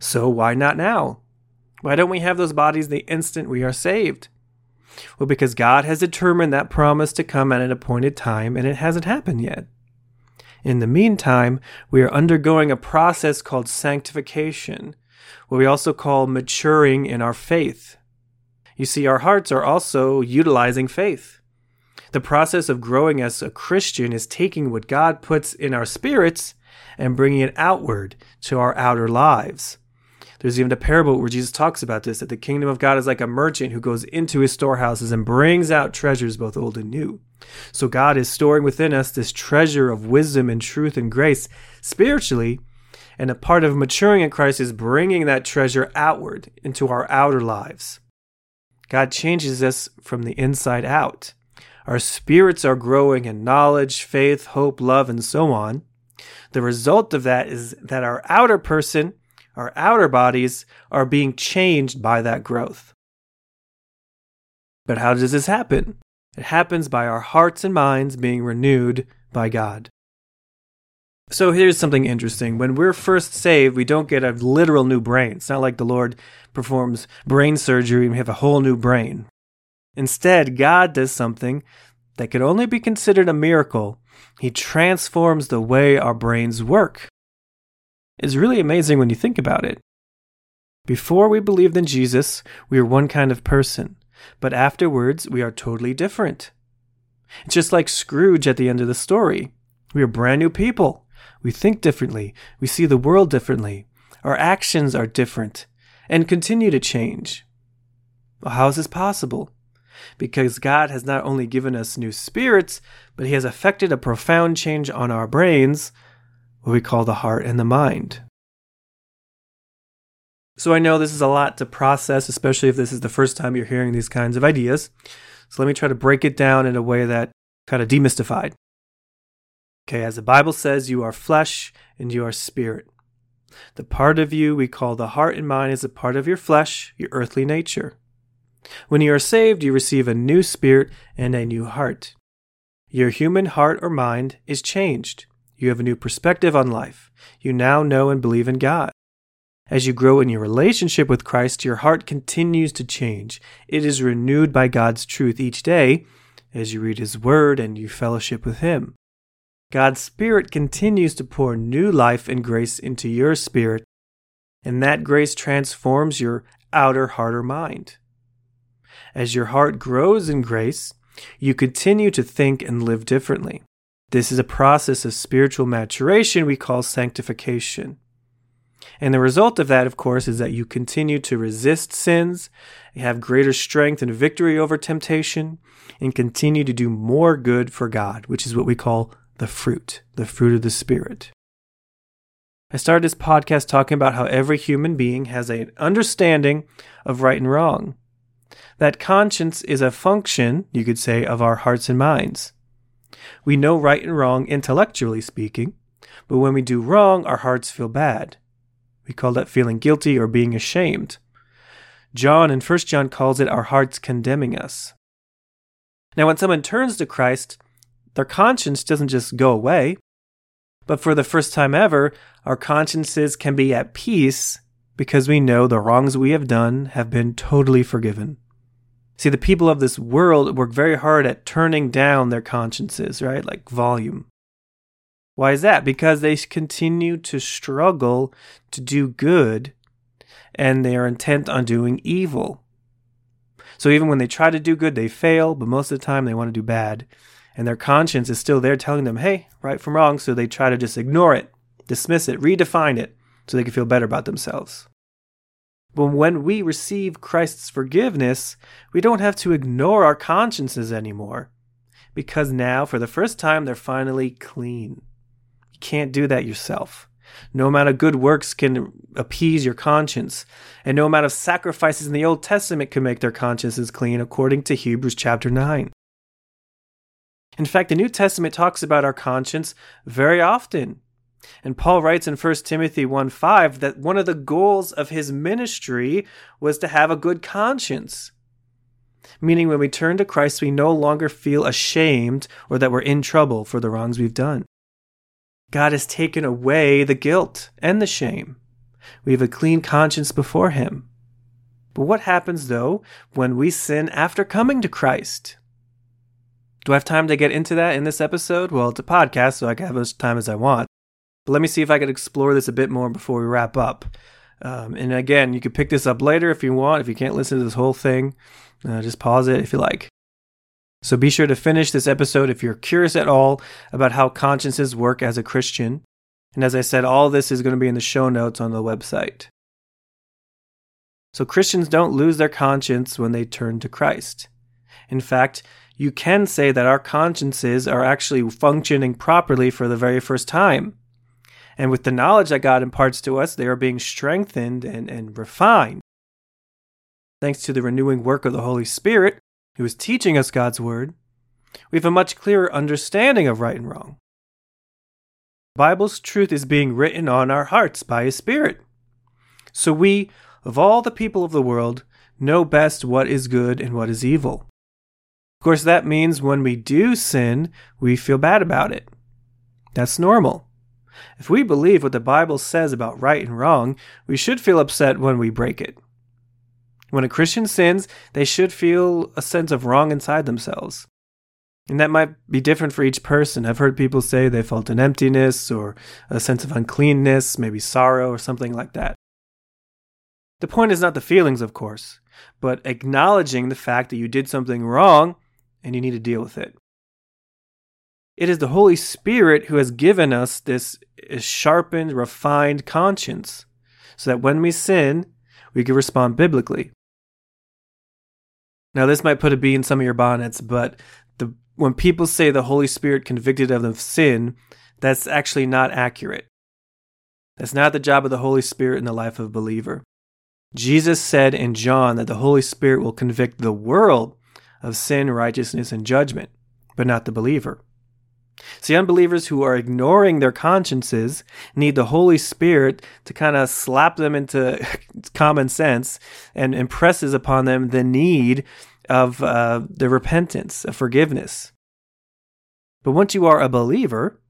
So why not now? Why don't we have those bodies the instant we are saved? Well, because God has determined that promise to come at an appointed time and it hasn't happened yet. In the meantime, we are undergoing a process called sanctification, what we also call maturing in our faith. You see, our hearts are also utilizing faith. The process of growing as a Christian is taking what God puts in our spirits and bringing it outward to our outer lives. There's even a parable where Jesus talks about this that the kingdom of God is like a merchant who goes into his storehouses and brings out treasures both old and new. So God is storing within us this treasure of wisdom and truth and grace spiritually, and a part of maturing in Christ is bringing that treasure outward into our outer lives. God changes us from the inside out. Our spirits are growing in knowledge, faith, hope, love, and so on. The result of that is that our outer person our outer bodies are being changed by that growth. But how does this happen? It happens by our hearts and minds being renewed by God. So here's something interesting. When we're first saved, we don't get a literal new brain. It's not like the Lord performs brain surgery and we have a whole new brain. Instead, God does something that could only be considered a miracle. He transforms the way our brains work is really amazing when you think about it. Before we believed in Jesus, we were one kind of person, but afterwards, we are totally different. It's just like Scrooge at the end of the story. We are brand new people. We think differently. We see the world differently. Our actions are different and continue to change. Well, how is this possible? Because God has not only given us new spirits, but He has effected a profound change on our brains what we call the heart and the mind. So I know this is a lot to process, especially if this is the first time you're hearing these kinds of ideas. So let me try to break it down in a way that kind of demystified. Okay, as the Bible says, you are flesh and you are spirit. The part of you we call the heart and mind is a part of your flesh, your earthly nature. When you are saved, you receive a new spirit and a new heart. Your human heart or mind is changed. You have a new perspective on life. You now know and believe in God. As you grow in your relationship with Christ, your heart continues to change. It is renewed by God's truth each day as you read His Word and you fellowship with Him. God's Spirit continues to pour new life and grace into your spirit, and that grace transforms your outer heart or mind. As your heart grows in grace, you continue to think and live differently. This is a process of spiritual maturation we call sanctification. And the result of that, of course, is that you continue to resist sins, have greater strength and victory over temptation, and continue to do more good for God, which is what we call the fruit, the fruit of the Spirit. I started this podcast talking about how every human being has an understanding of right and wrong. That conscience is a function, you could say, of our hearts and minds. We know right and wrong intellectually speaking, but when we do wrong, our hearts feel bad. We call that feeling guilty or being ashamed. John in 1 John calls it our hearts condemning us. Now, when someone turns to Christ, their conscience doesn't just go away, but for the first time ever, our consciences can be at peace because we know the wrongs we have done have been totally forgiven. See, the people of this world work very hard at turning down their consciences, right? Like volume. Why is that? Because they continue to struggle to do good and they are intent on doing evil. So even when they try to do good, they fail, but most of the time they want to do bad. And their conscience is still there telling them, hey, right from wrong. So they try to just ignore it, dismiss it, redefine it so they can feel better about themselves. But when we receive Christ's forgiveness, we don't have to ignore our consciences anymore. Because now, for the first time, they're finally clean. You can't do that yourself. No amount of good works can appease your conscience, and no amount of sacrifices in the Old Testament can make their consciences clean, according to Hebrews chapter 9. In fact, the New Testament talks about our conscience very often. And Paul writes in 1 Timothy 1 5 that one of the goals of his ministry was to have a good conscience. Meaning, when we turn to Christ, we no longer feel ashamed or that we're in trouble for the wrongs we've done. God has taken away the guilt and the shame. We have a clean conscience before Him. But what happens, though, when we sin after coming to Christ? Do I have time to get into that in this episode? Well, it's a podcast, so I can have as much time as I want. But let me see if I could explore this a bit more before we wrap up. Um, and again, you could pick this up later if you want. If you can't listen to this whole thing, uh, just pause it if you like. So be sure to finish this episode if you're curious at all about how consciences work as a Christian. And as I said, all this is going to be in the show notes on the website. So Christians don't lose their conscience when they turn to Christ. In fact, you can say that our consciences are actually functioning properly for the very first time. And with the knowledge that God imparts to us, they are being strengthened and, and refined. Thanks to the renewing work of the Holy Spirit, who is teaching us God's Word, we have a much clearer understanding of right and wrong. The Bible's truth is being written on our hearts by His Spirit. So we, of all the people of the world, know best what is good and what is evil. Of course, that means when we do sin, we feel bad about it. That's normal. If we believe what the Bible says about right and wrong, we should feel upset when we break it. When a Christian sins, they should feel a sense of wrong inside themselves. And that might be different for each person. I've heard people say they felt an emptiness or a sense of uncleanness, maybe sorrow or something like that. The point is not the feelings, of course, but acknowledging the fact that you did something wrong and you need to deal with it. It is the Holy Spirit who has given us this sharpened, refined conscience so that when we sin, we can respond biblically. Now, this might put a bee in some of your bonnets, but the, when people say the Holy Spirit convicted them of sin, that's actually not accurate. That's not the job of the Holy Spirit in the life of a believer. Jesus said in John that the Holy Spirit will convict the world of sin, righteousness, and judgment, but not the believer. See, unbelievers who are ignoring their consciences need the Holy Spirit to kind of slap them into common sense and impresses upon them the need of uh, the repentance, of forgiveness. But once you are a believer,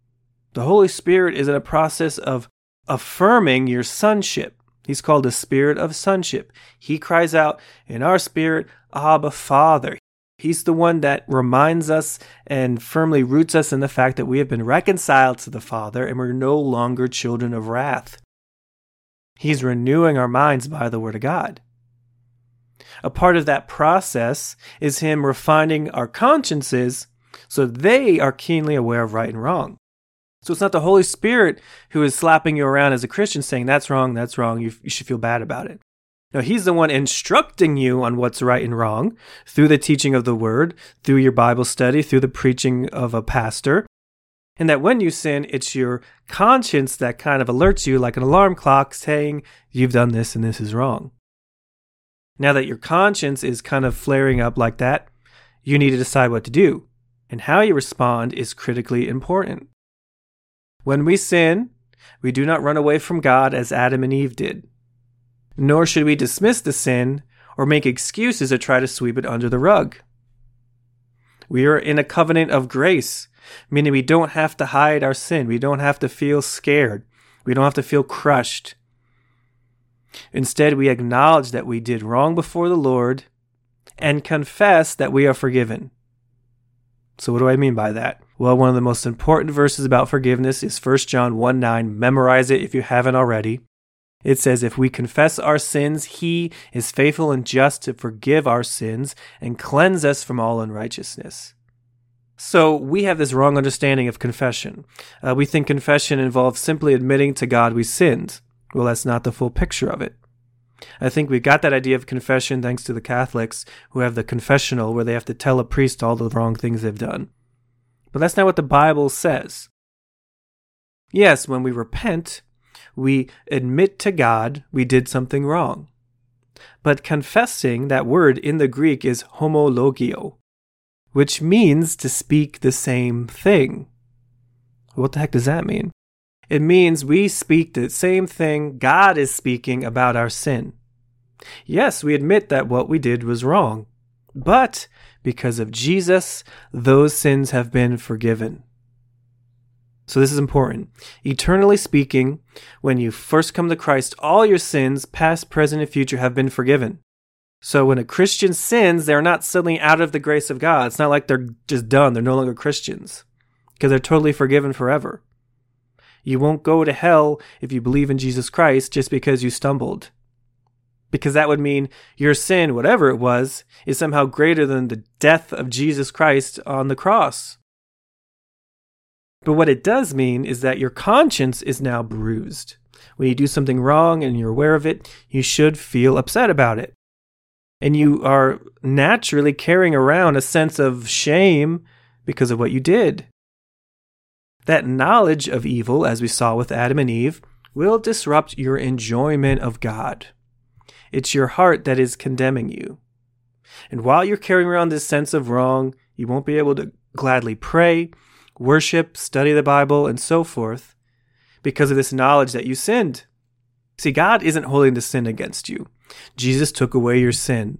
the Holy Spirit is in a process of affirming your sonship. He's called the spirit of sonship. He cries out in our spirit, Abba, Father. He's the one that reminds us and firmly roots us in the fact that we have been reconciled to the Father and we're no longer children of wrath. He's renewing our minds by the Word of God. A part of that process is Him refining our consciences so they are keenly aware of right and wrong. So it's not the Holy Spirit who is slapping you around as a Christian saying, that's wrong, that's wrong, you, you should feel bad about it. No, he's the one instructing you on what's right and wrong through the teaching of the word, through your Bible study, through the preaching of a pastor. And that when you sin, it's your conscience that kind of alerts you like an alarm clock saying, you've done this and this is wrong. Now that your conscience is kind of flaring up like that, you need to decide what to do. And how you respond is critically important. When we sin, we do not run away from God as Adam and Eve did nor should we dismiss the sin or make excuses to try to sweep it under the rug. We are in a covenant of grace, meaning we don't have to hide our sin. We don't have to feel scared. We don't have to feel crushed. Instead, we acknowledge that we did wrong before the Lord and confess that we are forgiven. So, what do I mean by that? Well, one of the most important verses about forgiveness is 1 John 1 9. Memorize it if you haven't already. It says, If we confess our sins, he is faithful and just to forgive our sins and cleanse us from all unrighteousness. So we have this wrong understanding of confession. Uh, we think confession involves simply admitting to God we sinned. Well, that's not the full picture of it. I think we got that idea of confession thanks to the Catholics who have the confessional where they have to tell a priest all the wrong things they've done. But that's not what the Bible says. Yes, when we repent, we admit to God we did something wrong. But confessing, that word in the Greek is homologeo, which means to speak the same thing. What the heck does that mean? It means we speak the same thing God is speaking about our sin. Yes, we admit that what we did was wrong, but because of Jesus, those sins have been forgiven. So this is important. Eternally speaking, when you first come to Christ, all your sins, past, present, and future, have been forgiven. So when a Christian sins, they're not suddenly out of the grace of God. It's not like they're just done. They're no longer Christians because they're totally forgiven forever. You won't go to hell if you believe in Jesus Christ just because you stumbled. Because that would mean your sin, whatever it was, is somehow greater than the death of Jesus Christ on the cross. But what it does mean is that your conscience is now bruised. When you do something wrong and you're aware of it, you should feel upset about it and you are naturally carrying around a sense of shame because of what you did. That knowledge of evil, as we saw with Adam and Eve, will disrupt your enjoyment of God. It's your heart that is condemning you. And while you're carrying around this sense of wrong, you won't be able to gladly pray, worship, study the Bible, and so forth because of this knowledge that you sinned. See, God isn't holding the sin against you. Jesus took away your sin.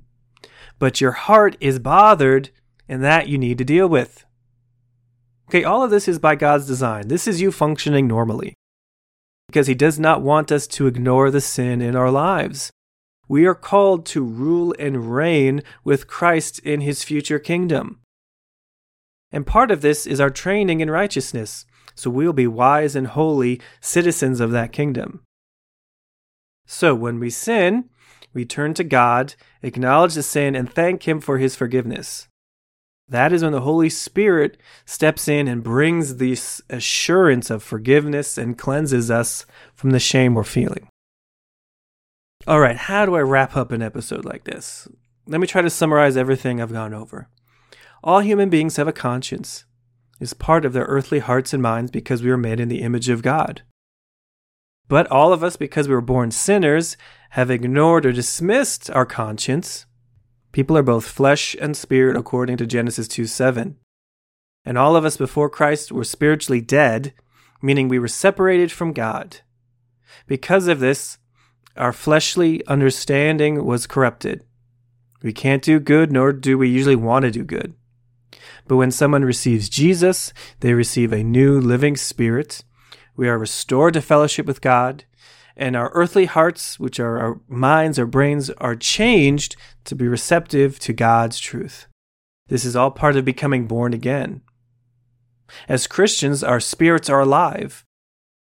But your heart is bothered, and that you need to deal with. Okay, all of this is by God's design. This is you functioning normally. Because He does not want us to ignore the sin in our lives. We are called to rule and reign with Christ in His future kingdom. And part of this is our training in righteousness, so we'll be wise and holy citizens of that kingdom. So when we sin, we turn to God, acknowledge the sin, and thank Him for His forgiveness. That is when the Holy Spirit steps in and brings this assurance of forgiveness and cleanses us from the shame we're feeling. All right, how do I wrap up an episode like this? Let me try to summarize everything I've gone over. All human beings have a conscience. It's part of their earthly hearts and minds because we were made in the image of God. But all of us, because we were born sinners, have ignored or dismissed our conscience. People are both flesh and spirit, according to Genesis 2 7. And all of us before Christ were spiritually dead, meaning we were separated from God. Because of this, our fleshly understanding was corrupted. We can't do good, nor do we usually want to do good. But when someone receives Jesus, they receive a new living spirit we are restored to fellowship with God, and our earthly hearts, which are our minds, our brains, are changed to be receptive to God's truth. This is all part of becoming born again. As Christians, our spirits are alive,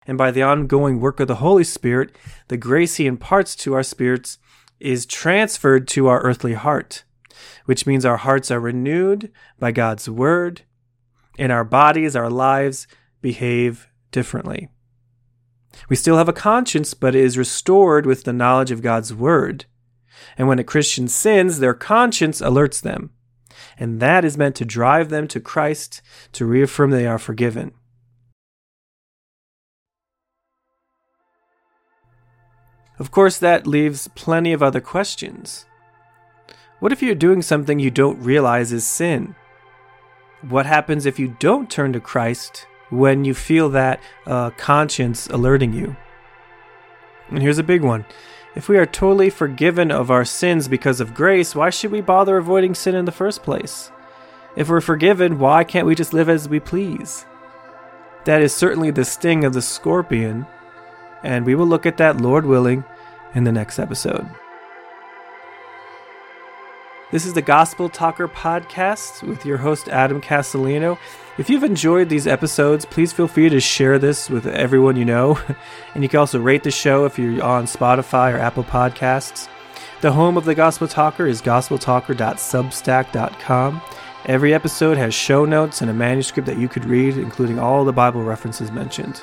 and by the ongoing work of the Holy Spirit, the grace He imparts to our spirits is transferred to our earthly heart, which means our hearts are renewed by God's Word, and our bodies, our lives behave differently. We still have a conscience, but it is restored with the knowledge of God's Word. And when a Christian sins, their conscience alerts them. And that is meant to drive them to Christ to reaffirm they are forgiven. Of course, that leaves plenty of other questions. What if you're doing something you don't realize is sin? What happens if you don't turn to Christ when you feel that uh, conscience alerting you. And here's a big one. If we are totally forgiven of our sins because of grace, why should we bother avoiding sin in the first place? If we're forgiven, why can't we just live as we please? That is certainly the sting of the scorpion, and we will look at that, Lord willing, in the next episode. This is the Gospel Talker podcast with your host, Adam Castellino. If you've enjoyed these episodes, please feel free to share this with everyone you know. And you can also rate the show if you're on Spotify or Apple Podcasts. The home of the Gospel Talker is gospeltalker.substack.com. Every episode has show notes and a manuscript that you could read, including all the Bible references mentioned.